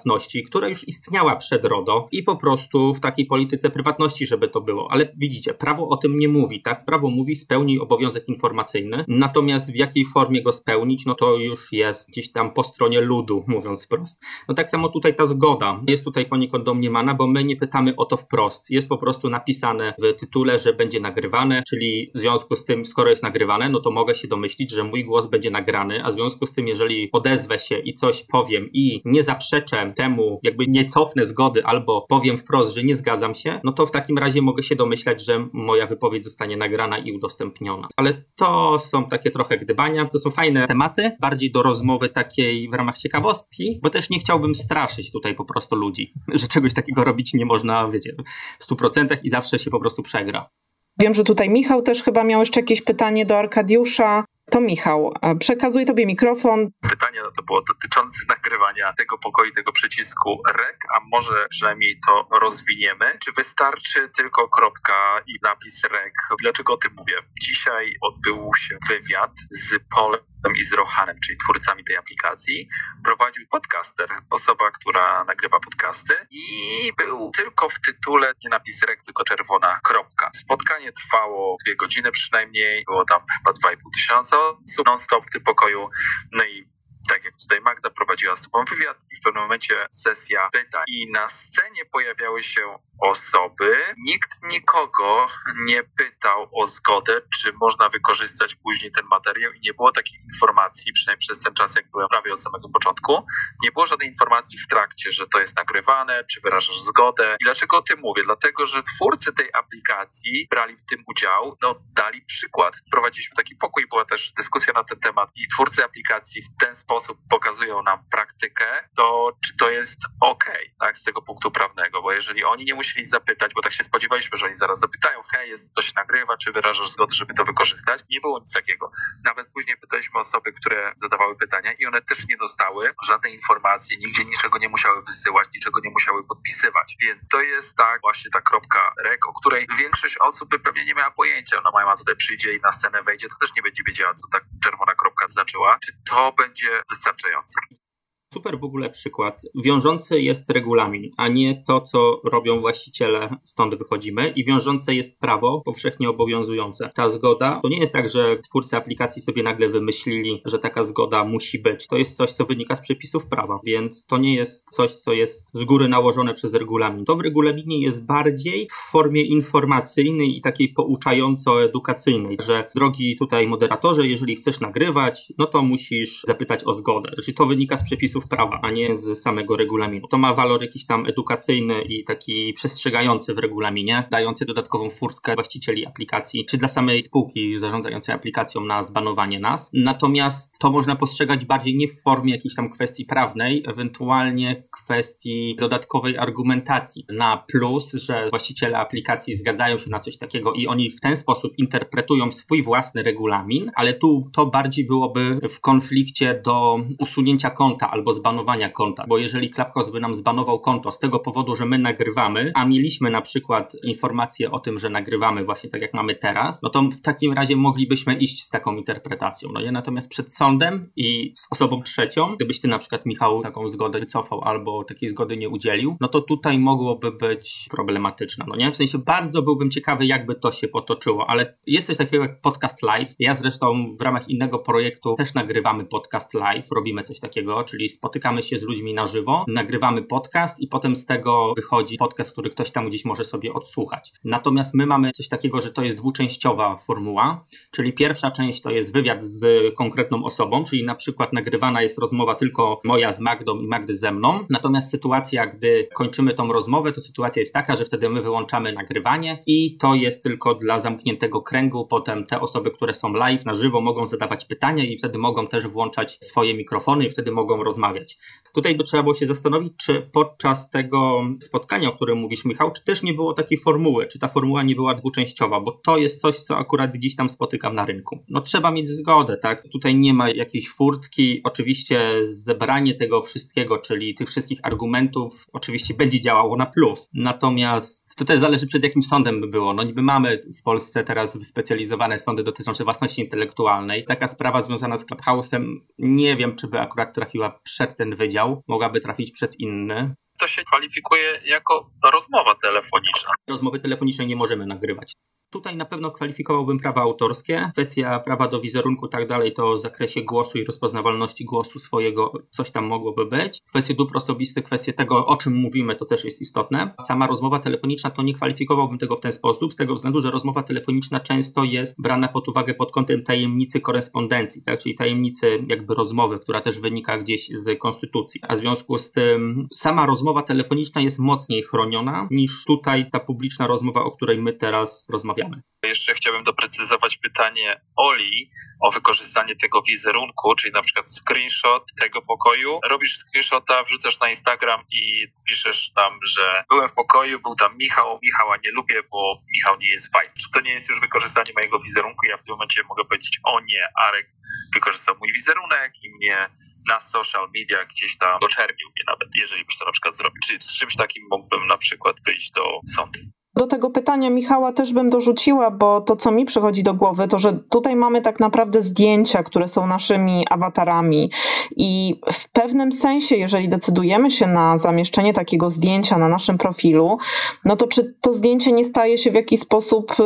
która już istniała przed RODO i po prostu w takiej polityce prywatności, żeby to było. Ale widzicie, prawo o tym nie mówi, tak? Prawo mówi spełnij obowiązek informacyjny, natomiast w jakiej formie go spełnić, no to już jest gdzieś tam po stronie ludu, mówiąc wprost. No tak samo tutaj ta zgoda jest tutaj poniekąd domniemana, bo my nie pytamy o to wprost. Jest po prostu napisane w tytule, że będzie nagrywane, czyli w związku z tym, skoro jest nagrywane, no to mogę się domyślić, że mój głos będzie nagrany, a w związku z tym, jeżeli odezwę się i coś powiem i nie zaprzeczę temu, jakby nie cofnę zgody albo powiem wprost, że nie zgadzam się, no to w takim razie mogę się domyślać, że moja wypowiedź zostanie nagrana i udostępniona. Ale to są takie trochę gdybania, to są fajne tematy, bardziej do rozmowy takiej w ramach ciekawostki, bo też nie chciałbym straszyć tutaj po prostu ludzi, że czegoś takiego robić nie można, wiecie, w 100% i zawsze się po prostu przegra. Wiem, że tutaj Michał też chyba miał jeszcze jakieś pytanie do Arkadiusza. To Michał, przekazuję Tobie mikrofon. Pytanie to było dotyczące nagrywania tego pokoju, tego przycisku REC, a może przynajmniej to rozwiniemy. Czy wystarczy tylko kropka i napis REC? Dlaczego o tym mówię? Dzisiaj odbył się wywiad z Polem i z Rohanem, czyli twórcami tej aplikacji. Prowadził podcaster, osoba, która nagrywa podcasty i był tylko w tytule nie napis REC, tylko czerwona kropka. Spotkanie trwało dwie godziny przynajmniej, było tam chyba dwa i tysiąca osób non-stop w tym pokoju. No i tak jak tutaj Magda prowadziła z tobą wywiad i w pewnym momencie sesja pytań. I na scenie pojawiały się osoby. Nikt nikogo nie pytał o zgodę, czy można wykorzystać później ten materiał i nie było takiej informacji, przynajmniej przez ten czas, jak byłem prawie od samego początku, nie było żadnej informacji w trakcie, że to jest nagrywane, czy wyrażasz zgodę. I dlaczego o tym mówię? Dlatego, że twórcy tej aplikacji brali w tym udział, no dali przykład. Prowadziliśmy taki pokój, była też dyskusja na ten temat i twórcy aplikacji w ten sposób pokazują nam praktykę, to czy to jest ok, tak, z tego punktu prawnego, bo jeżeli oni nie musieli zapytać, bo tak się spodziewaliśmy, że oni zaraz zapytają, hej, jest, to się nagrywa, czy wyrażasz zgodę, żeby to wykorzystać? Nie było nic takiego. Nawet później pytaliśmy osoby, które zadawały pytania i one też nie dostały żadnej informacji, nigdzie niczego nie musiały wysyłać, niczego nie musiały podpisywać. Więc to jest tak właśnie ta kropka REK, o której większość osób by pewnie nie miała pojęcia. No mama tutaj przyjdzie i na scenę wejdzie, to też nie będzie wiedziała, co ta czerwona kropka znaczyła. Czy to będzie wystarczające? Super w ogóle przykład. Wiążący jest regulamin, a nie to, co robią właściciele, stąd wychodzimy. I wiążące jest prawo powszechnie obowiązujące. Ta zgoda to nie jest tak, że twórcy aplikacji sobie nagle wymyślili, że taka zgoda musi być. To jest coś, co wynika z przepisów prawa, więc to nie jest coś, co jest z góry nałożone przez regulamin. To w regulaminie jest bardziej w formie informacyjnej i takiej pouczająco-edukacyjnej, że drogi tutaj moderatorze, jeżeli chcesz nagrywać, no to musisz zapytać o zgodę. Czyli to wynika z przepisów prawa, a nie z samego regulaminu. To ma walor jakiś tam edukacyjny i taki przestrzegający w regulaminie, dający dodatkową furtkę właścicieli aplikacji, czy dla samej spółki zarządzającej aplikacją na zbanowanie nas. Natomiast to można postrzegać bardziej nie w formie jakiejś tam kwestii prawnej, ewentualnie w kwestii dodatkowej argumentacji na plus, że właściciele aplikacji zgadzają się na coś takiego i oni w ten sposób interpretują swój własny regulamin, ale tu to bardziej byłoby w konflikcie do usunięcia konta albo zbanowania konta, bo jeżeli Clubhouse by nam zbanował konto z tego powodu, że my nagrywamy, a mieliśmy na przykład informację o tym, że nagrywamy właśnie tak jak mamy teraz, no to w takim razie moglibyśmy iść z taką interpretacją. No nie? Natomiast przed sądem i z osobą trzecią, gdybyś ty na przykład Michał taką zgodę wycofał albo takiej zgody nie udzielił, no to tutaj mogłoby być problematyczne. No nie? W sensie bardzo byłbym ciekawy, jakby to się potoczyło, ale jest coś takiego jak podcast live. Ja zresztą w ramach innego projektu też nagrywamy podcast live, robimy coś takiego, czyli spotykamy się z ludźmi na żywo, nagrywamy podcast i potem z tego wychodzi podcast, który ktoś tam gdzieś może sobie odsłuchać. Natomiast my mamy coś takiego, że to jest dwuczęściowa formuła, czyli pierwsza część to jest wywiad z konkretną osobą, czyli na przykład nagrywana jest rozmowa tylko moja z Magdą i Magdy ze mną. Natomiast sytuacja, gdy kończymy tą rozmowę, to sytuacja jest taka, że wtedy my wyłączamy nagrywanie i to jest tylko dla zamkniętego kręgu. Potem te osoby, które są live na żywo, mogą zadawać pytania i wtedy mogą też włączać swoje mikrofony i wtedy mogą rozmawiać. Tutaj by trzeba było się zastanowić, czy podczas tego spotkania, o którym mówisz, Michał, czy też nie było takiej formuły, czy ta formuła nie była dwuczęściowa, bo to jest coś, co akurat gdzieś tam spotykam na rynku. No trzeba mieć zgodę, tak? Tutaj nie ma jakiejś furtki. Oczywiście zebranie tego wszystkiego, czyli tych wszystkich argumentów, oczywiście będzie działało na plus. Natomiast to też zależy przed jakim sądem by było. No niby mamy w Polsce teraz wyspecjalizowane sądy dotyczące własności intelektualnej. Taka sprawa związana z Clubhouse'em, nie wiem, czy by akurat trafiła przed ten wydział, mogłaby trafić przed inny. To się kwalifikuje jako rozmowa telefoniczna. Rozmowy telefonicznej nie możemy nagrywać. Tutaj na pewno kwalifikowałbym prawa autorskie. Kwestia prawa do wizerunku tak dalej to w zakresie głosu i rozpoznawalności głosu swojego coś tam mogłoby być. Kwestie dóbr osobistych, kwestie tego, o czym mówimy, to też jest istotne. Sama rozmowa telefoniczna to nie kwalifikowałbym tego w ten sposób, z tego względu, że rozmowa telefoniczna często jest brana pod uwagę pod kątem tajemnicy korespondencji, tak? czyli tajemnicy jakby rozmowy, która też wynika gdzieś z konstytucji. A w związku z tym sama rozmowa telefoniczna jest mocniej chroniona niż tutaj ta publiczna rozmowa, o której my teraz rozmawiamy. Jeszcze chciałbym doprecyzować pytanie Oli o wykorzystanie tego wizerunku, czyli na przykład screenshot tego pokoju. Robisz screenshota, wrzucasz na Instagram i piszesz tam, że byłem w pokoju, był tam Michał, Michała nie lubię, bo Michał nie jest fajny. To nie jest już wykorzystanie mojego wizerunku? Ja w tym momencie mogę powiedzieć, o nie, Arek wykorzystał mój wizerunek i mnie na social media gdzieś tam doczernił mnie nawet, jeżeli byś to na przykład zrobił. Czyli z czymś takim mógłbym na przykład wyjść do sądu. Do tego pytania Michała też bym dorzuciła, bo to, co mi przychodzi do głowy, to że tutaj mamy tak naprawdę zdjęcia, które są naszymi awatarami. I w pewnym sensie, jeżeli decydujemy się na zamieszczenie takiego zdjęcia na naszym profilu, no to czy to zdjęcie nie staje się w jakiś sposób y,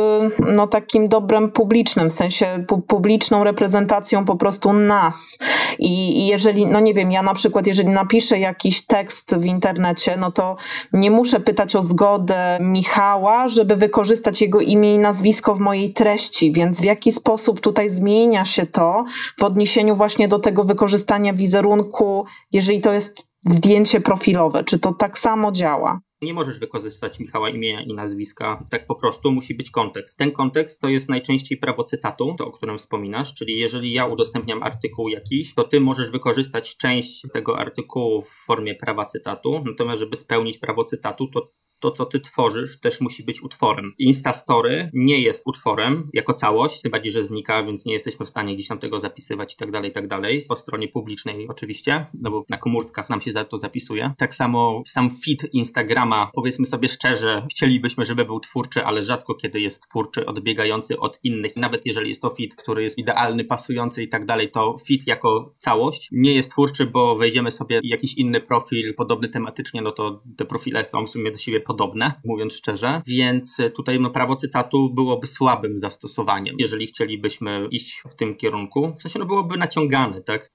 no, takim dobrem publicznym, w sensie pu publiczną reprezentacją po prostu nas. I, I jeżeli, no nie wiem, ja na przykład, jeżeli napiszę jakiś tekst w internecie, no to nie muszę pytać o zgodę Michała, żeby wykorzystać jego imię i nazwisko w mojej treści, więc w jaki sposób tutaj zmienia się to w odniesieniu właśnie do tego wykorzystania wizerunku, jeżeli to jest zdjęcie profilowe, czy to tak samo działa? Nie możesz wykorzystać Michała imienia i nazwiska tak po prostu, musi być kontekst. Ten kontekst to jest najczęściej prawo cytatu, to o którym wspominasz, czyli jeżeli ja udostępniam artykuł jakiś, to ty możesz wykorzystać część tego artykułu w formie prawa cytatu, natomiast żeby spełnić prawo cytatu, to to, co ty tworzysz, też musi być utworem. Instastory nie jest utworem jako całość, tym bardziej, że znika, więc nie jesteśmy w stanie gdzieś tam tego zapisywać i tak dalej, i tak dalej. Po stronie publicznej oczywiście, no bo na komórkach nam się za to zapisuje. Tak samo sam feed Instagrama, powiedzmy sobie szczerze, chcielibyśmy, żeby był twórczy, ale rzadko kiedy jest twórczy, odbiegający od innych. Nawet jeżeli jest to feed, który jest idealny, pasujący i tak dalej, to feed jako całość nie jest twórczy, bo wejdziemy sobie jakiś inny profil, podobny tematycznie, no to te profile są w sumie do siebie podobne, mówiąc szczerze, więc tutaj no, prawo cytatu byłoby słabym zastosowaniem, jeżeli chcielibyśmy iść w tym kierunku. W sensie no, byłoby naciągane, tak?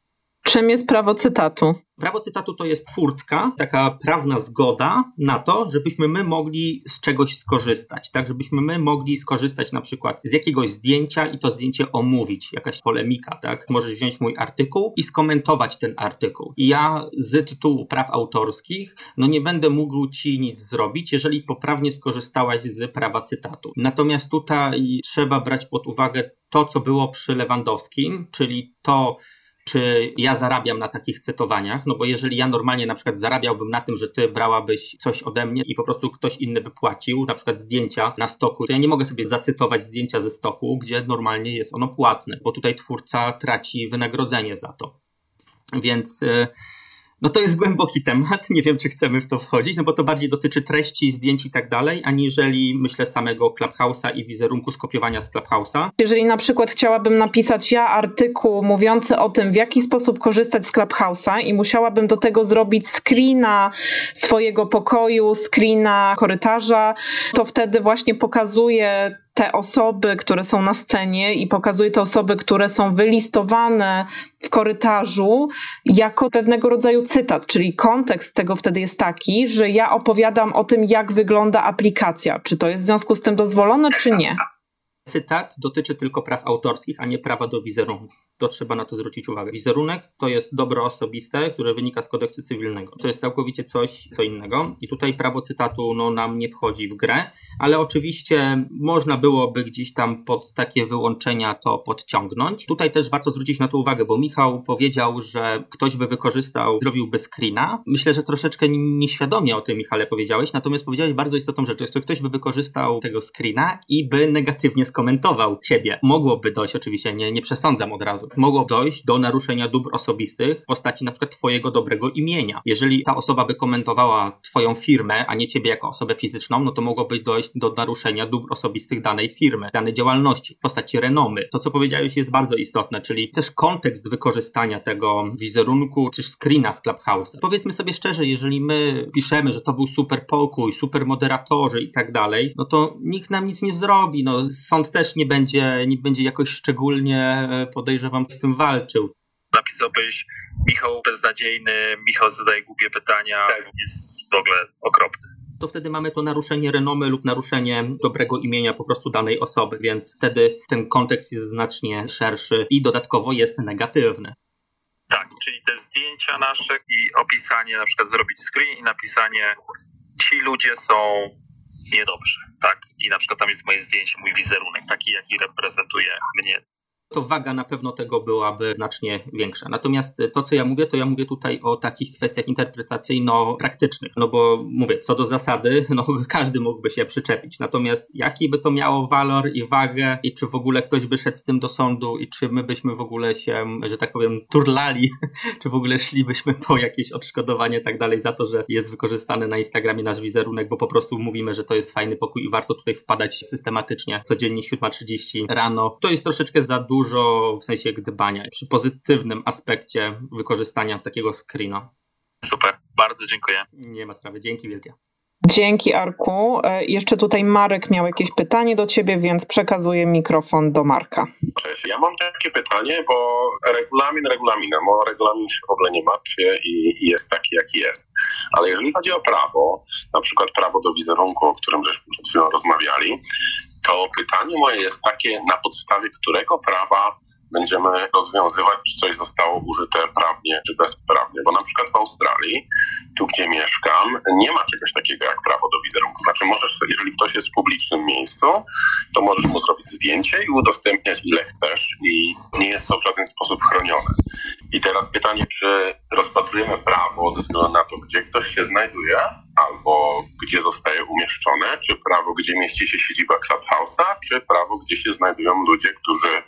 Czym jest prawo cytatu? Prawo cytatu to jest furtka, taka prawna zgoda na to, żebyśmy my mogli z czegoś skorzystać, tak? Żebyśmy my mogli skorzystać na przykład z jakiegoś zdjęcia i to zdjęcie omówić, jakaś polemika, tak? Możesz wziąć mój artykuł i skomentować ten artykuł. I ja z tytułu praw autorskich, no nie będę mógł ci nic zrobić, jeżeli poprawnie skorzystałaś z prawa cytatu. Natomiast tutaj trzeba brać pod uwagę to, co było przy Lewandowskim, czyli to, czy ja zarabiam na takich cytowaniach, no bo jeżeli ja normalnie na przykład zarabiałbym na tym, że ty brałabyś coś ode mnie i po prostu ktoś inny by płacił, na przykład zdjęcia na stoku, to ja nie mogę sobie zacytować zdjęcia ze stoku, gdzie normalnie jest ono płatne, bo tutaj twórca traci wynagrodzenie za to. Więc... Yy, no to jest głęboki temat, nie wiem czy chcemy w to wchodzić, no bo to bardziej dotyczy treści, zdjęć i tak dalej, aniżeli myślę samego Clubhouse'a i wizerunku skopiowania z Clubhouse'a. Jeżeli na przykład chciałabym napisać ja artykuł mówiący o tym, w jaki sposób korzystać z Clubhouse'a i musiałabym do tego zrobić screena swojego pokoju, screena korytarza, to wtedy właśnie pokazuję te osoby, które są na scenie i pokazuje te osoby, które są wylistowane w korytarzu jako pewnego rodzaju cytat, czyli kontekst tego wtedy jest taki, że ja opowiadam o tym, jak wygląda aplikacja. Czy to jest w związku z tym dozwolone, czy nie? Cytat dotyczy tylko praw autorskich, a nie prawa do wizerunku. To trzeba na to zwrócić uwagę. Wizerunek to jest dobro osobiste, które wynika z kodeksu cywilnego. To jest całkowicie coś co innego i tutaj prawo cytatu no, nam nie wchodzi w grę, ale oczywiście można byłoby gdzieś tam pod takie wyłączenia to podciągnąć. Tutaj też warto zwrócić na to uwagę, bo Michał powiedział, że ktoś by wykorzystał, zrobiłby screena. Myślę, że troszeczkę nieświadomie o tym Michale powiedziałeś, natomiast powiedziałeś bardzo istotną rzecz, że ktoś by wykorzystał tego screena i by negatywnie ciebie. Mogłoby dojść, oczywiście nie, nie przesądzam od razu, mogło dojść do naruszenia dóbr osobistych w postaci na przykład twojego dobrego imienia. Jeżeli ta osoba by komentowała twoją firmę, a nie ciebie jako osobę fizyczną, no to mogłoby dojść do naruszenia dóbr osobistych danej firmy, danej działalności w postaci renomy. To, co powiedziałeś jest bardzo istotne, czyli też kontekst wykorzystania tego wizerunku czy screena z Clubhouse. Powiedzmy sobie szczerze, jeżeli my piszemy, że to był super pokój, super moderatorzy i tak dalej, no to nikt nam nic nie zrobi. No, sąd też nie będzie, nie będzie jakoś szczególnie, e, podejrzewam, z tym walczył. Napisałbyś Michał beznadziejny, Michał zadaje głupie pytania, tak. jest w ogóle okropny to wtedy mamy to naruszenie renomy lub naruszenie dobrego imienia po prostu danej osoby, więc wtedy ten kontekst jest znacznie szerszy i dodatkowo jest negatywny. Tak, czyli te zdjęcia nasze i opisanie, na przykład zrobić screen i napisanie ci ludzie są niedobrzy, tak? I na przykład tam jest moje zdjęcie, mój wizerunek, taki jaki reprezentuje mnie to waga na pewno tego byłaby znacznie większa. Natomiast to, co ja mówię, to ja mówię tutaj o takich kwestiach interpretacyjno-praktycznych, no bo mówię, co do zasady, no każdy mógłby się przyczepić. Natomiast jaki by to miało walor i wagę i czy w ogóle ktoś by szedł z tym do sądu i czy my byśmy w ogóle się, że tak powiem, turlali, czy w ogóle szlibyśmy po jakieś odszkodowanie tak dalej za to, że jest wykorzystany na Instagramie nasz wizerunek, bo po prostu mówimy, że to jest fajny pokój i warto tutaj wpadać systematycznie codziennie 7.30 rano. To jest troszeczkę za dużo dużo w sensie gdybania przy pozytywnym aspekcie wykorzystania takiego screena. Super, bardzo dziękuję. Nie ma sprawy, dzięki wielkie. Dzięki Arku. E, jeszcze tutaj Marek miał jakieś pytanie do ciebie, więc przekazuję mikrofon do Marka. Cześć, ja mam takie pytanie, bo regulamin regulaminem, o regulamin się w ogóle nie martwię i, i jest taki, jaki jest. Ale jeżeli chodzi o prawo, na przykład prawo do wizerunku, o którym żeśmy przed chwilą rozmawiali, to pytanie moje jest takie, na podstawie którego prawa będziemy rozwiązywać, czy coś zostało użyte prawnie, czy bezprawnie. Bo na przykład w Australii, tu gdzie mieszkam, nie ma czegoś takiego jak prawo do wizerunku. Znaczy możesz, jeżeli ktoś jest w publicznym miejscu, to możesz mu zrobić zdjęcie i udostępniać ile chcesz i nie jest to w żaden sposób chronione. I teraz pytanie, czy rozpatrujemy prawo ze względu na to, gdzie ktoś się znajduje, albo gdzie zostaje umieszczone, czy prawo, gdzie mieści się siedziba Clubhouse'a, czy prawo, gdzie się znajdują ludzie, którzy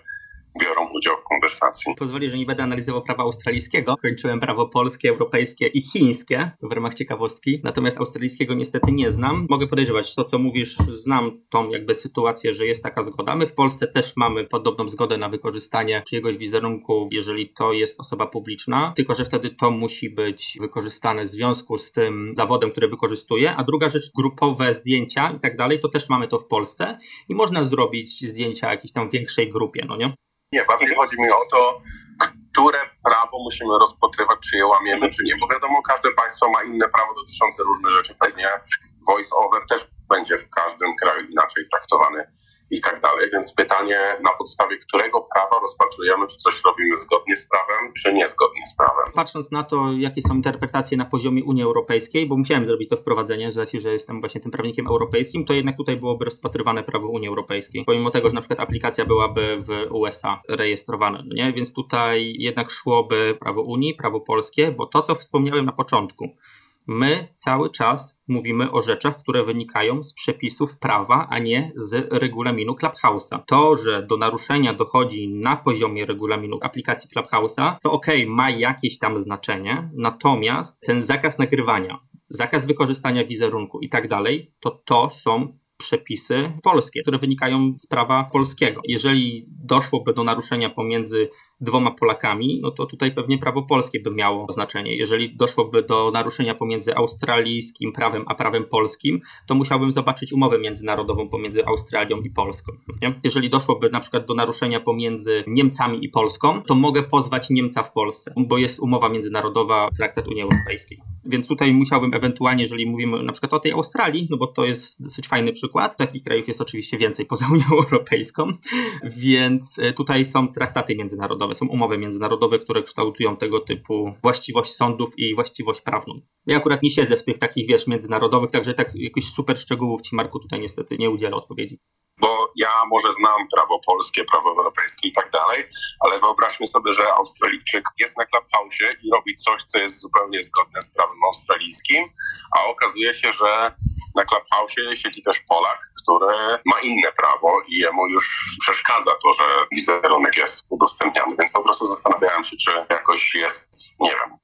biorą udział w konwersacji. Pozwoli, że nie będę analizował prawa australijskiego. Kończyłem prawo polskie, europejskie i chińskie, to w ramach ciekawostki. Natomiast australijskiego niestety nie znam. Mogę podejrzewać to, co mówisz, znam tą jakby sytuację, że jest taka zgoda. My w Polsce też mamy podobną zgodę na wykorzystanie czyjegoś wizerunku, jeżeli to jest osoba publiczna, tylko że wtedy to musi być wykorzystane w związku z tym zawodem, który wykorzystuje. A druga rzecz, grupowe zdjęcia i tak dalej, to też mamy to w Polsce i można zrobić zdjęcia jakiejś tam większej grupie, no nie? Nie, bardziej chodzi mi o to, które prawo musimy rozpatrywać, czy je łamiemy, czy nie. Bo wiadomo, każde państwo ma inne prawo dotyczące różnych rzeczy. Pewnie voice over też będzie w każdym kraju inaczej traktowany dalej. Więc pytanie, na podstawie którego prawa rozpatrujemy, czy coś robimy zgodnie z prawem, czy niezgodnie z prawem. Patrząc na to, jakie są interpretacje na poziomie Unii Europejskiej, bo musiałem zrobić to wprowadzenie, że że jestem właśnie tym prawnikiem europejskim, to jednak tutaj byłoby rozpatrywane prawo Unii Europejskiej. Pomimo tego, że na przykład aplikacja byłaby w USA rejestrowana, no nie? Więc tutaj jednak szłoby prawo Unii, prawo polskie, bo to, co wspomniałem na początku, My cały czas mówimy o rzeczach, które wynikają z przepisów prawa, a nie z regulaminu Clubhouse'a. To, że do naruszenia dochodzi na poziomie regulaminu aplikacji Clubhouse'a, to ok, ma jakieś tam znaczenie, natomiast ten zakaz nagrywania, zakaz wykorzystania wizerunku i tak dalej, to to są przepisy polskie, które wynikają z prawa polskiego. Jeżeli doszłoby do naruszenia pomiędzy dwoma Polakami, no to tutaj pewnie prawo polskie by miało znaczenie. Jeżeli doszłoby do naruszenia pomiędzy australijskim prawem a prawem polskim, to musiałbym zobaczyć umowę międzynarodową pomiędzy Australią i Polską. Nie? Jeżeli doszłoby na przykład do naruszenia pomiędzy Niemcami i Polską, to mogę pozwać Niemca w Polsce, bo jest umowa międzynarodowa, traktat Unii Europejskiej. Więc tutaj musiałbym ewentualnie, jeżeli mówimy na przykład o tej Australii, no bo to jest dosyć fajny przykład, takich krajów jest oczywiście więcej poza Unią Europejską, więc e, tutaj są traktaty międzynarodowe, są umowy międzynarodowe, które kształtują tego typu właściwość sądów i właściwość prawną. Ja akurat nie siedzę w tych takich, wiesz, międzynarodowych, także tak jakichś super szczegółów Ci, Marku, tutaj niestety nie udzielę odpowiedzi bo ja może znam prawo polskie, prawo europejskie i tak dalej, ale wyobraźmy sobie, że Australijczyk jest na Clubhouse i robi coś, co jest zupełnie zgodne z prawem australijskim, a okazuje się, że na Clubhouse siedzi też Polak, który ma inne prawo i jemu już przeszkadza to, że wizerunek jest udostępniany, więc po prostu zastanawiałem się, czy jakoś jest, nie wiem,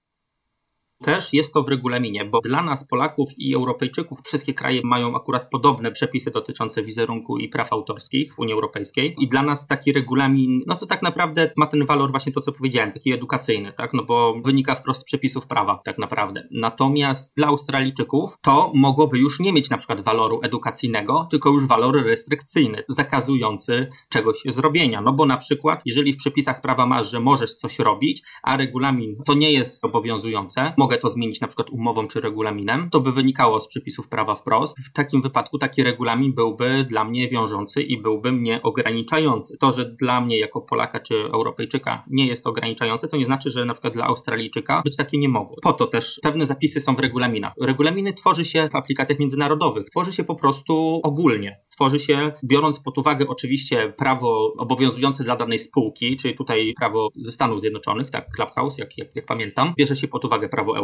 też jest to w regulaminie, bo dla nas, Polaków i Europejczyków, wszystkie kraje mają akurat podobne przepisy dotyczące wizerunku i praw autorskich w Unii Europejskiej. I dla nas taki regulamin, no to tak naprawdę ma ten walor właśnie to, co powiedziałem, taki edukacyjny, tak? No bo wynika wprost z przepisów prawa, tak naprawdę. Natomiast dla Australijczyków to mogłoby już nie mieć na przykład waloru edukacyjnego, tylko już walor restrykcyjny, zakazujący czegoś zrobienia. No bo na przykład, jeżeli w przepisach prawa masz, że możesz coś robić, a regulamin to nie jest obowiązujące, mogę mogę to zmienić na przykład umową czy regulaminem, to by wynikało z przepisów prawa wprost. W takim wypadku taki regulamin byłby dla mnie wiążący i byłby mnie ograniczający. To, że dla mnie jako Polaka czy Europejczyka nie jest ograniczające, to nie znaczy, że na przykład dla Australijczyka być takie nie mogło. Po to też pewne zapisy są w regulaminach. Regulaminy tworzy się w aplikacjach międzynarodowych, tworzy się po prostu ogólnie. Tworzy się, biorąc pod uwagę oczywiście prawo obowiązujące dla danej spółki, czyli tutaj prawo ze Stanów Zjednoczonych, tak, Clubhouse, jak, jak, jak pamiętam, bierze się pod uwagę prawo europejskie,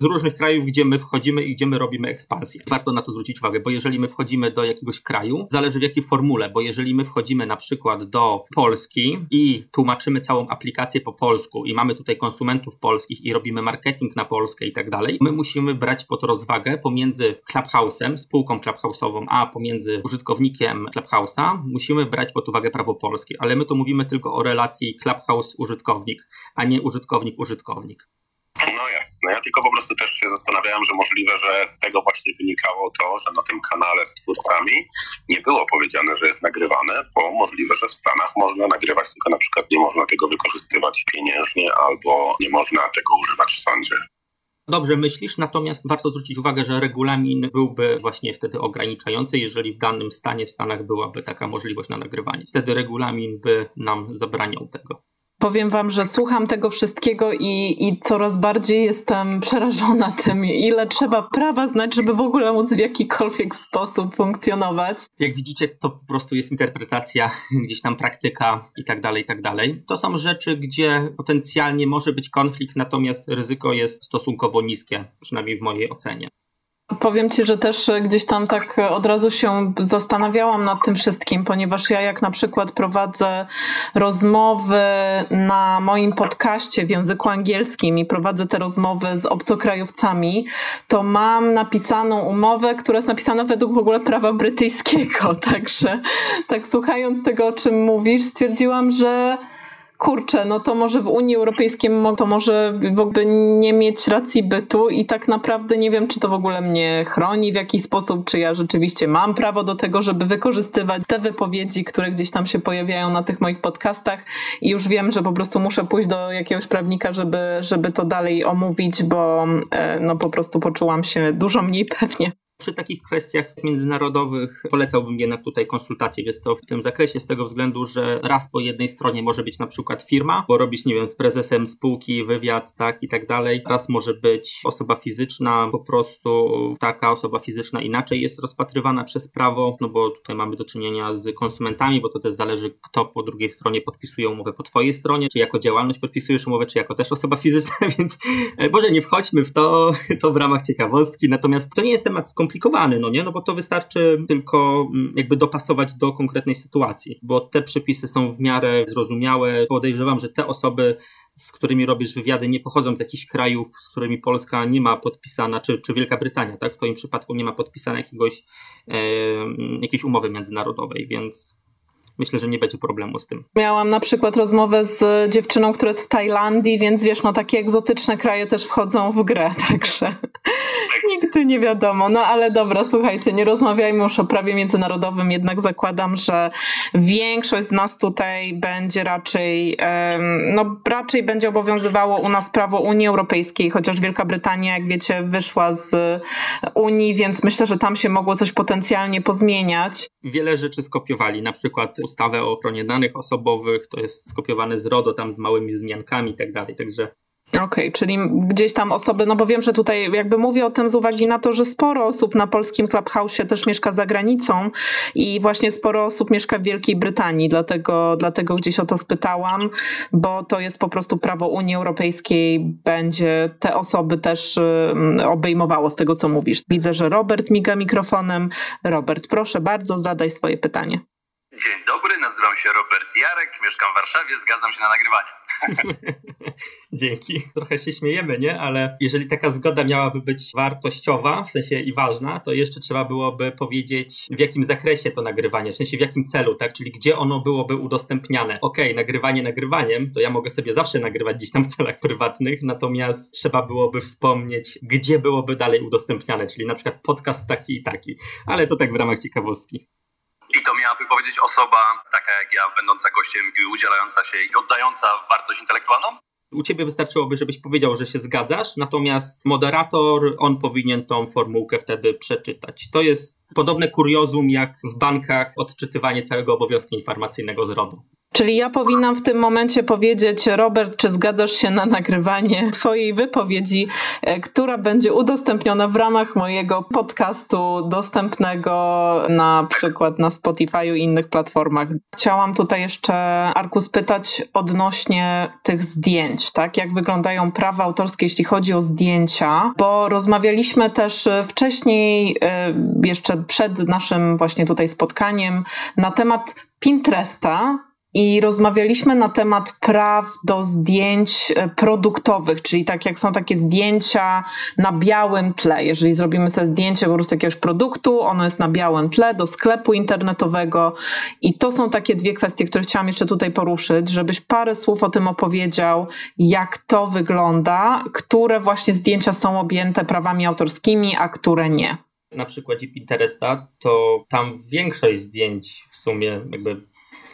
z różnych krajów, gdzie my wchodzimy i gdzie my robimy ekspansję. Warto na to zwrócić uwagę, bo jeżeli my wchodzimy do jakiegoś kraju, zależy w jakiej formule, bo jeżeli my wchodzimy na przykład do Polski i tłumaczymy całą aplikację po polsku i mamy tutaj konsumentów polskich i robimy marketing na Polskę i tak dalej, my musimy brać pod rozwagę pomiędzy Clubhouse'em, spółką Clubhouse'ową, a pomiędzy użytkownikiem Clubhouse'a, musimy brać pod uwagę prawo polskie, ale my tu mówimy tylko o relacji Clubhouse-użytkownik, a nie użytkownik-użytkownik. No jasne. Ja tylko po prostu też się zastanawiałem, że możliwe, że z tego właśnie wynikało to, że na tym kanale z twórcami nie było powiedziane, że jest nagrywane, bo możliwe, że w Stanach można nagrywać, tylko na przykład nie można tego wykorzystywać pieniężnie albo nie można tego używać w sądzie. Dobrze myślisz, natomiast warto zwrócić uwagę, że regulamin byłby właśnie wtedy ograniczający, jeżeli w danym stanie w Stanach byłaby taka możliwość na nagrywanie. Wtedy regulamin by nam zabraniał tego. Powiem Wam, że słucham tego wszystkiego i, i coraz bardziej jestem przerażona tym, ile trzeba prawa znać, żeby w ogóle móc w jakikolwiek sposób funkcjonować. Jak widzicie, to po prostu jest interpretacja, gdzieś tam praktyka i tak dalej, i tak dalej. To są rzeczy, gdzie potencjalnie może być konflikt, natomiast ryzyko jest stosunkowo niskie, przynajmniej w mojej ocenie. Powiem Ci, że też gdzieś tam tak od razu się zastanawiałam nad tym wszystkim, ponieważ ja jak na przykład prowadzę rozmowy na moim podcaście w języku angielskim i prowadzę te rozmowy z obcokrajowcami, to mam napisaną umowę, która jest napisana według w ogóle prawa brytyjskiego. Także tak słuchając tego, o czym mówisz, stwierdziłam, że kurczę, no to może w Unii Europejskiej to może w ogóle nie mieć racji bytu i tak naprawdę nie wiem, czy to w ogóle mnie chroni w jakiś sposób, czy ja rzeczywiście mam prawo do tego, żeby wykorzystywać te wypowiedzi, które gdzieś tam się pojawiają na tych moich podcastach i już wiem, że po prostu muszę pójść do jakiegoś prawnika, żeby, żeby to dalej omówić, bo e, no po prostu poczułam się dużo mniej pewnie. Przy takich kwestiach międzynarodowych polecałbym jednak tutaj konsultacje wiesz co, w tym zakresie z tego względu, że raz po jednej stronie może być na przykład firma, bo robisz, nie wiem, z prezesem spółki wywiad, tak i tak dalej. Raz może być osoba fizyczna, po prostu taka osoba fizyczna inaczej jest rozpatrywana przez prawo, no bo tutaj mamy do czynienia z konsumentami, bo to też zależy kto po drugiej stronie podpisuje umowę po twojej stronie, czy jako działalność podpisujesz umowę, czy jako też osoba fizyczna, więc może nie wchodźmy w to, to w ramach ciekawostki, natomiast to nie jest temat skomplikowaty skomplikowany, no nie? No bo to wystarczy tylko mm, jakby dopasować do konkretnej sytuacji, bo te przepisy są w miarę zrozumiałe. Podejrzewam, że te osoby, z którymi robisz wywiady, nie pochodzą z jakichś krajów, z którymi Polska nie ma podpisana, czy, czy Wielka Brytania, tak? W Twoim przypadku nie ma podpisana jakiegoś, e, jakiejś umowy międzynarodowej, więc myślę, że nie będzie problemu z tym. Miałam na przykład rozmowę z dziewczyną, która jest w Tajlandii, więc wiesz, no takie egzotyczne kraje też wchodzą w grę, także nigdy nie wiadomo. No ale dobra, słuchajcie, nie rozmawiajmy już o prawie międzynarodowym, jednak zakładam, że większość z nas tutaj będzie raczej, no raczej będzie obowiązywało u nas prawo Unii Europejskiej, chociaż Wielka Brytania, jak wiecie, wyszła z Unii, więc myślę, że tam się mogło coś potencjalnie pozmieniać. Wiele rzeczy skopiowali, na przykład ustawę o ochronie danych osobowych, to jest skopiowane z RODO tam z małymi zmiankami i tak dalej, także Okej, okay, czyli gdzieś tam osoby, no bo wiem, że tutaj jakby mówię o tym z uwagi na to, że sporo osób na polskim Clubhouse też mieszka za granicą i właśnie sporo osób mieszka w Wielkiej Brytanii, dlatego, dlatego gdzieś o to spytałam, bo to jest po prostu prawo Unii Europejskiej, będzie te osoby też obejmowało z tego, co mówisz. Widzę, że Robert miga mikrofonem. Robert, proszę bardzo, zadaj swoje pytanie. Dzień dobry, nazywam się Robert Jarek, mieszkam w Warszawie, zgadzam się na nagrywanie. Dzięki. Trochę się śmiejemy, nie? Ale jeżeli taka zgoda miałaby być wartościowa, w sensie i ważna, to jeszcze trzeba byłoby powiedzieć, w jakim zakresie to nagrywanie, w sensie w jakim celu, tak? Czyli gdzie ono byłoby udostępniane. Okej, okay, nagrywanie nagrywaniem, to ja mogę sobie zawsze nagrywać gdzieś tam w celach prywatnych, natomiast trzeba byłoby wspomnieć, gdzie byłoby dalej udostępniane, czyli na przykład podcast taki i taki. Ale to tak w ramach ciekawostki. I to miałaby powiedzieć osoba taka jak ja, będąca gościem i udzielająca się i oddająca wartość intelektualną? U ciebie wystarczyłoby, żebyś powiedział, że się zgadzasz, natomiast moderator, on powinien tą formułkę wtedy przeczytać. To jest podobne kuriozum jak w bankach odczytywanie całego obowiązku informacyjnego z RODO. Czyli ja powinnam w tym momencie powiedzieć, Robert, czy zgadzasz się na nagrywanie Twojej wypowiedzi, e, która będzie udostępniona w ramach mojego podcastu dostępnego na przykład na Spotify i innych platformach. Chciałam tutaj jeszcze, Arku, spytać odnośnie tych zdjęć, tak? Jak wyglądają prawa autorskie, jeśli chodzi o zdjęcia, bo rozmawialiśmy też wcześniej, e, jeszcze przed naszym właśnie tutaj spotkaniem, na temat Pinteresta, i rozmawialiśmy na temat praw do zdjęć e, produktowych, czyli tak jak są takie zdjęcia na białym tle. Jeżeli zrobimy sobie zdjęcie po prostu jakiegoś produktu, ono jest na białym tle do sklepu internetowego i to są takie dwie kwestie, które chciałam jeszcze tutaj poruszyć, żebyś parę słów o tym opowiedział, jak to wygląda, które właśnie zdjęcia są objęte prawami autorskimi, a które nie. Na przykładzie Pinteresta, to tam większość zdjęć w sumie jakby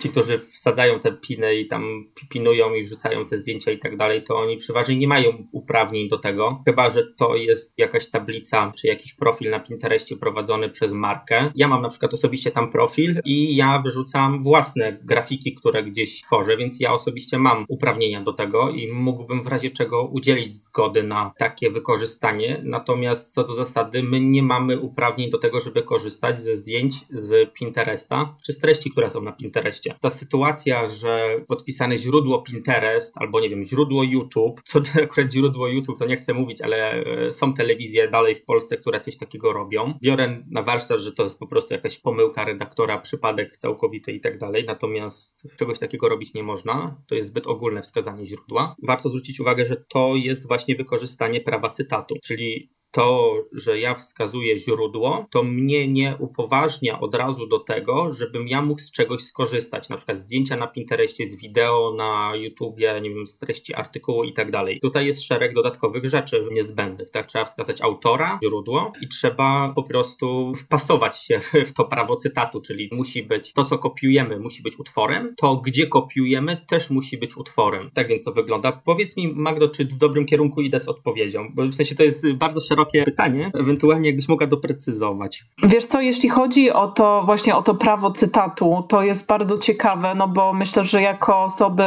ci, którzy wsadzają te piny i tam pinują i wrzucają te zdjęcia i tak dalej, to oni przeważnie nie mają uprawnień do tego, chyba że to jest jakaś tablica czy jakiś profil na Pinterestie prowadzony przez markę. Ja mam na przykład osobiście tam profil i ja wyrzucam własne grafiki, które gdzieś tworzę, więc ja osobiście mam uprawnienia do tego i mógłbym w razie czego udzielić zgody na takie wykorzystanie. Natomiast co do zasady, my nie mamy uprawnień do tego, żeby korzystać ze zdjęć z Pinteresta czy z treści, które są na Pinterestie. Ta sytuacja, że podpisane źródło Pinterest albo nie wiem, źródło YouTube, co to akurat źródło YouTube, to nie chcę mówić, ale e, są telewizje dalej w Polsce, które coś takiego robią. Biorę na warsztat, że to jest po prostu jakaś pomyłka redaktora, przypadek całkowity i tak dalej, natomiast czegoś takiego robić nie można. To jest zbyt ogólne wskazanie źródła. Warto zwrócić uwagę, że to jest właśnie wykorzystanie prawa cytatu, czyli to, że ja wskazuję źródło, to mnie nie upoważnia od razu do tego, żebym ja mógł z czegoś skorzystać, na przykład zdjęcia na Pinterestie, z wideo na YouTubie, nie wiem, z treści artykułu i tak dalej. Tutaj jest szereg dodatkowych rzeczy niezbędnych, tak? Trzeba wskazać autora, źródło i trzeba po prostu wpasować się w to prawo cytatu, czyli musi być to, co kopiujemy, musi być utworem, to gdzie kopiujemy też musi być utworem. Tak więc to wygląda. Powiedz mi, Magdo, czy w dobrym kierunku idę z odpowiedzią, bo w sensie to jest bardzo szerokie szerokie pytanie, ewentualnie jakbyś mogła doprecyzować. Wiesz co, jeśli chodzi o to właśnie o to prawo cytatu, to jest bardzo ciekawe, no bo myślę, że jako osoby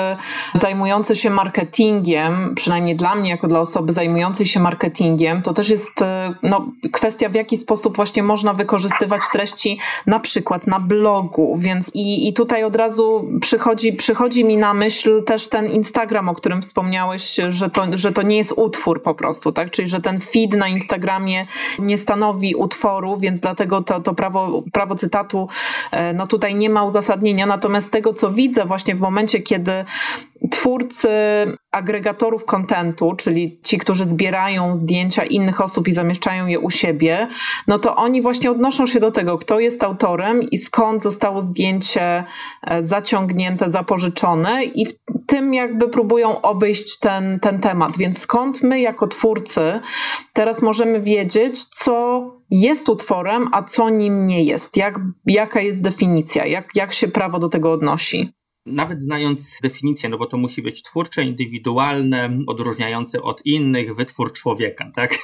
zajmujące się marketingiem, przynajmniej dla mnie, jako dla osoby zajmującej się marketingiem, to też jest e, no, kwestia, w jaki sposób właśnie można wykorzystywać treści na przykład na blogu, więc i, i tutaj od razu przychodzi, przychodzi mi na myśl też ten Instagram, o którym wspomniałeś, że to, że to nie jest utwór po prostu, tak? Czyli, że ten feed na Instagramie Instagramie nie stanowi utworu, więc dlatego to, to prawo, prawo cytatu e, no tutaj nie ma uzasadnienia. Natomiast tego, co widzę właśnie w momencie, kiedy twórcy agregatorów kontentu, czyli ci, którzy zbierają zdjęcia innych osób i zamieszczają je u siebie, no to oni właśnie odnoszą się do tego, kto jest autorem i skąd zostało zdjęcie e, zaciągnięte, zapożyczone i w tym jakby próbują obejść ten, ten temat. Więc skąd my jako twórcy teraz możemy wiedzieć, co jest utworem, a co nim nie jest? Jak, jaka jest definicja? Jak, jak się prawo do tego odnosi? Nawet znając definicję, no bo to musi być twórcze, indywidualne, odróżniające od innych, wytwór człowieka, tak?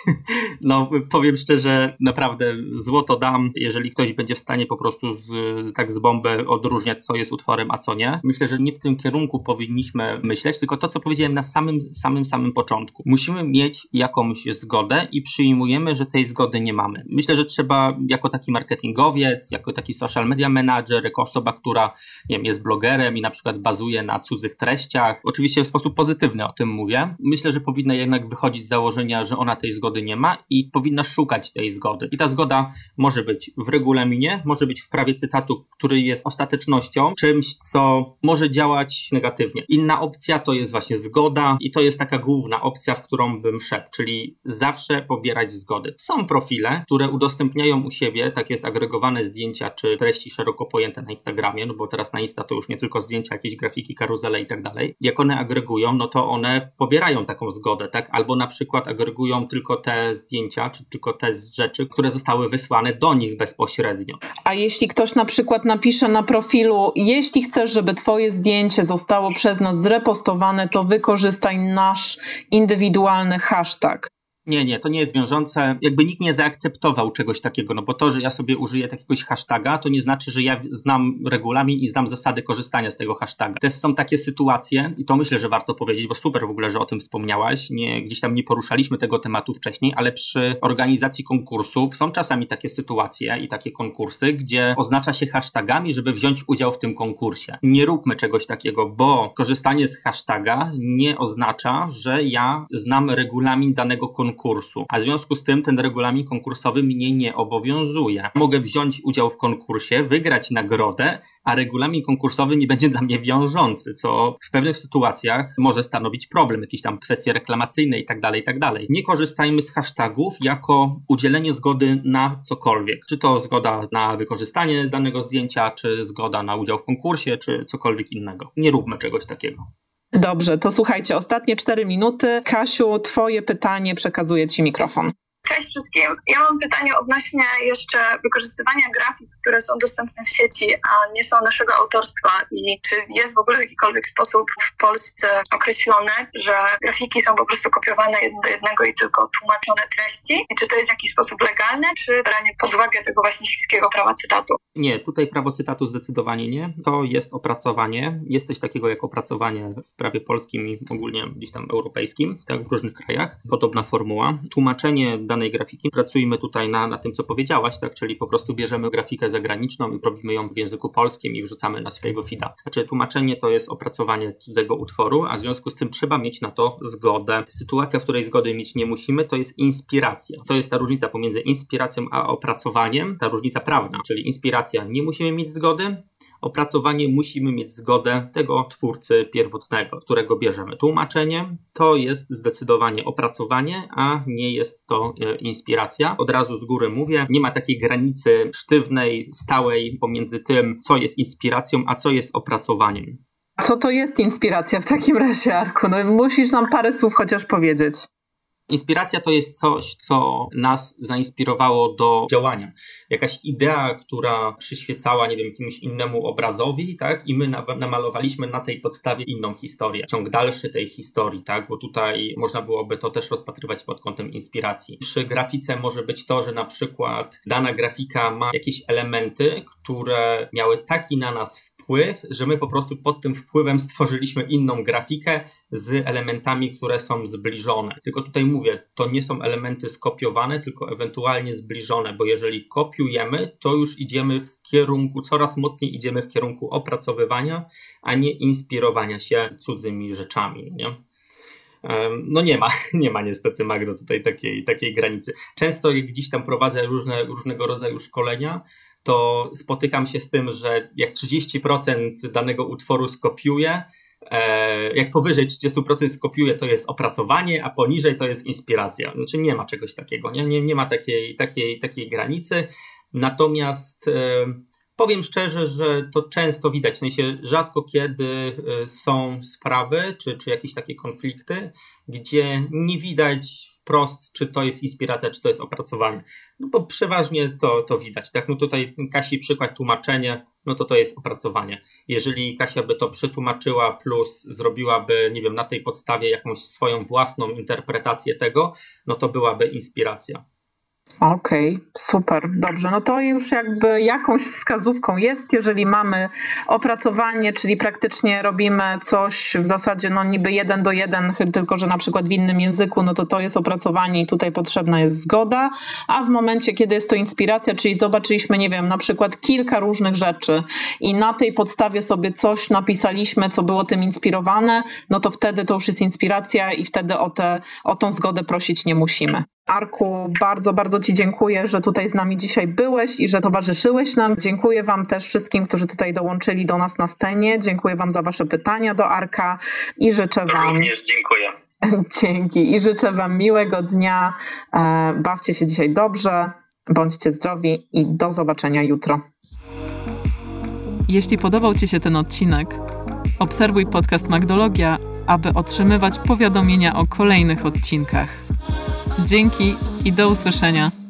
No powiem szczerze, naprawdę złoto dam, jeżeli ktoś będzie w stanie po prostu z, tak z bomby odróżniać, co jest utworem, a co nie. Myślę, że nie w tym kierunku powinniśmy myśleć, tylko to, co powiedziałem na samym, samym, samym początku. Musimy mieć jakąś zgodę i przyjmujemy, że tej zgody nie mamy. Myślę, że trzeba jako taki marketingowiec, jako taki social media manager, jako osoba, która nie wiem, jest blogerem i na przykład bazuje na cudzych treściach. Oczywiście w sposób pozytywny o tym mówię. Myślę, że powinna jednak wychodzić z założenia, że ona tej zgody nie ma i powinna szukać tej zgody. I ta zgoda może być w regulaminie, może być w prawie cytatu, który jest ostatecznością, czymś, co może działać negatywnie. Inna opcja to jest właśnie zgoda i to jest taka główna opcja, w którą bym szedł, czyli zawsze pobierać zgody. Są profile, które udostępniają u siebie, tak jest agregowane zdjęcia czy treści szeroko pojęte na Instagramie, no bo teraz na Insta to już nie tylko zdjęcia, zdjęcia, jakieś grafiki, karuzele i tak dalej, jak one agregują, no to one pobierają taką zgodę, tak? Albo na przykład agregują tylko te zdjęcia, czy tylko te rzeczy, które zostały wysłane do nich bezpośrednio. A jeśli ktoś na przykład napisze na profilu, jeśli chcesz, żeby twoje zdjęcie zostało przez nas zrepostowane, to wykorzystaj nasz indywidualny hashtag. Nie, nie, to nie jest wiążące. Jakby nikt nie zaakceptował czegoś takiego, no bo to, że ja sobie użyję takiegoś hashtaga, to nie znaczy, że ja znam regulamin i znam zasady korzystania z tego hashtaga. Też są takie sytuacje, i to myślę, że warto powiedzieć, bo super w ogóle, że o tym wspomniałaś. Nie, gdzieś tam nie poruszaliśmy tego tematu wcześniej, ale przy organizacji konkursów są czasami takie sytuacje i takie konkursy, gdzie oznacza się hashtagami, żeby wziąć udział w tym konkursie. Nie róbmy czegoś takiego, bo korzystanie z hashtaga nie oznacza, że ja znam regulamin danego konkursu konkursu, a w związku z tym ten regulamin konkursowy mnie nie obowiązuje. Mogę wziąć udział w konkursie, wygrać nagrodę, a regulamin konkursowy nie będzie dla mnie wiążący, co w pewnych sytuacjach może stanowić problem, jakieś tam kwestie reklamacyjne i tak dalej, i tak. Nie korzystajmy z hashtagów jako udzielenie zgody na cokolwiek. Czy to zgoda na wykorzystanie danego zdjęcia, czy zgoda na udział w konkursie, czy cokolwiek innego. Nie róbmy czegoś takiego. Dobrze, to słuchajcie, ostatnie cztery minuty. Kasiu, twoje pytanie, przekazuję ci mikrofon. Cześć wszystkim. Ja mam pytanie odnośnie jeszcze wykorzystywania grafik, które są dostępne w sieci, a nie są naszego autorstwa i czy jest w ogóle w jakikolwiek sposób w Polsce określone, że grafiki są po prostu kopiowane do jednego i tylko tłumaczone treści i czy to jest w jakiś sposób legalne, czy branie pod uwagę tego właśnie chińskiego prawa cytatu? Nie, tutaj prawo cytatu zdecydowanie nie. To jest opracowanie. Jest coś takiego jak opracowanie w prawie polskim i ogólnie gdzieś tam europejskim, tak w różnych krajach. Podobna formuła. Tłumaczenie danej grafiki. Pracujemy tutaj na, na tym, co powiedziałaś, tak? czyli po prostu bierzemy grafikę zagraniczną i robimy ją w języku polskim i wrzucamy na swojego feeda. Znaczy tłumaczenie to jest opracowanie cudzego utworu, a w związku z tym trzeba mieć na to zgodę. Sytuacja, w której zgody mieć nie musimy, to jest inspiracja. To jest ta różnica pomiędzy inspiracją a opracowaniem, ta różnica prawna, czyli inspiracja nie musimy mieć zgody, opracowanie musimy mieć zgodę tego twórcy pierwotnego, którego bierzemy. Tłumaczenie to jest zdecydowanie opracowanie, a nie jest to e, inspiracja. Od razu z góry mówię, nie ma takiej granicy sztywnej, stałej pomiędzy tym, co jest inspiracją, a co jest opracowaniem. Co to jest inspiracja w takim razie, Arku? No, musisz nam parę słów chociaż powiedzieć. Inspiracja to jest coś, co nas zainspirowało do działania. Jakaś idea, która przyświecała, nie wiem, jakiemuś innemu obrazowi, tak? I my namalowaliśmy na tej podstawie inną historię, ciąg dalszy tej historii, tak? Bo tutaj można byłoby to też rozpatrywać pod kątem inspiracji. Przy grafice może być to, że na przykład dana grafika ma jakieś elementy, które miały taki na nas wpływ, że my po prostu pod tym wpływem stworzyliśmy inną grafikę z elementami, które są zbliżone. Tylko tutaj mówię, to nie są elementy skopiowane, tylko ewentualnie zbliżone, bo jeżeli kopiujemy, to już idziemy w kierunku, coraz mocniej idziemy w kierunku opracowywania, a nie inspirowania się cudzymi rzeczami. Nie? No nie ma, nie ma niestety Magdo tutaj takiej, takiej granicy. Często jak gdzieś tam prowadzę różne, różnego rodzaju szkolenia, to spotykam się z tym, że jak 30% danego utworu skopiuję, e, jak powyżej 30% skopiuję, to jest opracowanie, a poniżej to jest inspiracja. Znaczy nie ma czegoś takiego, nie, nie, nie ma takiej, takiej, takiej granicy. Natomiast e, powiem szczerze, że to często widać, w sensie rzadko kiedy e, są sprawy, czy, czy jakieś takie konflikty, gdzie nie widać wprost, czy to jest inspiracja, czy to jest opracowanie. No bo przeważnie to, to widać. Tak, no tutaj Kasi przykład tłumaczenie, no to to jest opracowanie. Jeżeli Kasia by to przetłumaczyła plus zrobiłaby, nie wiem, na tej podstawie jakąś swoją własną interpretację tego, no to byłaby inspiracja. Okej, okay, super, dobrze. No to już jakby jakąś wskazówką jest, jeżeli mamy opracowanie, czyli praktycznie robimy coś w zasadzie no niby jeden do jeden, tylko że na przykład w innym języku, no to to jest opracowanie i tutaj potrzebna jest zgoda, a w momencie, kiedy jest to inspiracja, czyli zobaczyliśmy, nie wiem, na przykład kilka różnych rzeczy i na tej podstawie sobie coś napisaliśmy, co było tym inspirowane, no to wtedy to już jest inspiracja i wtedy o, te, o tą zgodę prosić nie musimy. Arku, bardzo, bardzo Ci dziękuję, że tutaj z nami dzisiaj byłeś i że towarzyszyłeś nam. Dziękuję Wam też wszystkim, którzy tutaj dołączyli do nas na scenie. Dziękuję Wam za Wasze pytania do Arka i życzę Wam. Również dziękuję. Dzięki i życzę Wam miłego dnia. E, bawcie się dzisiaj dobrze, bądźcie zdrowi i do zobaczenia jutro. Jeśli podobał Ci się ten odcinek, obserwuj podcast Magdologia, aby otrzymywać powiadomienia o kolejnych odcinkach. Dzięki i do usłyszenia.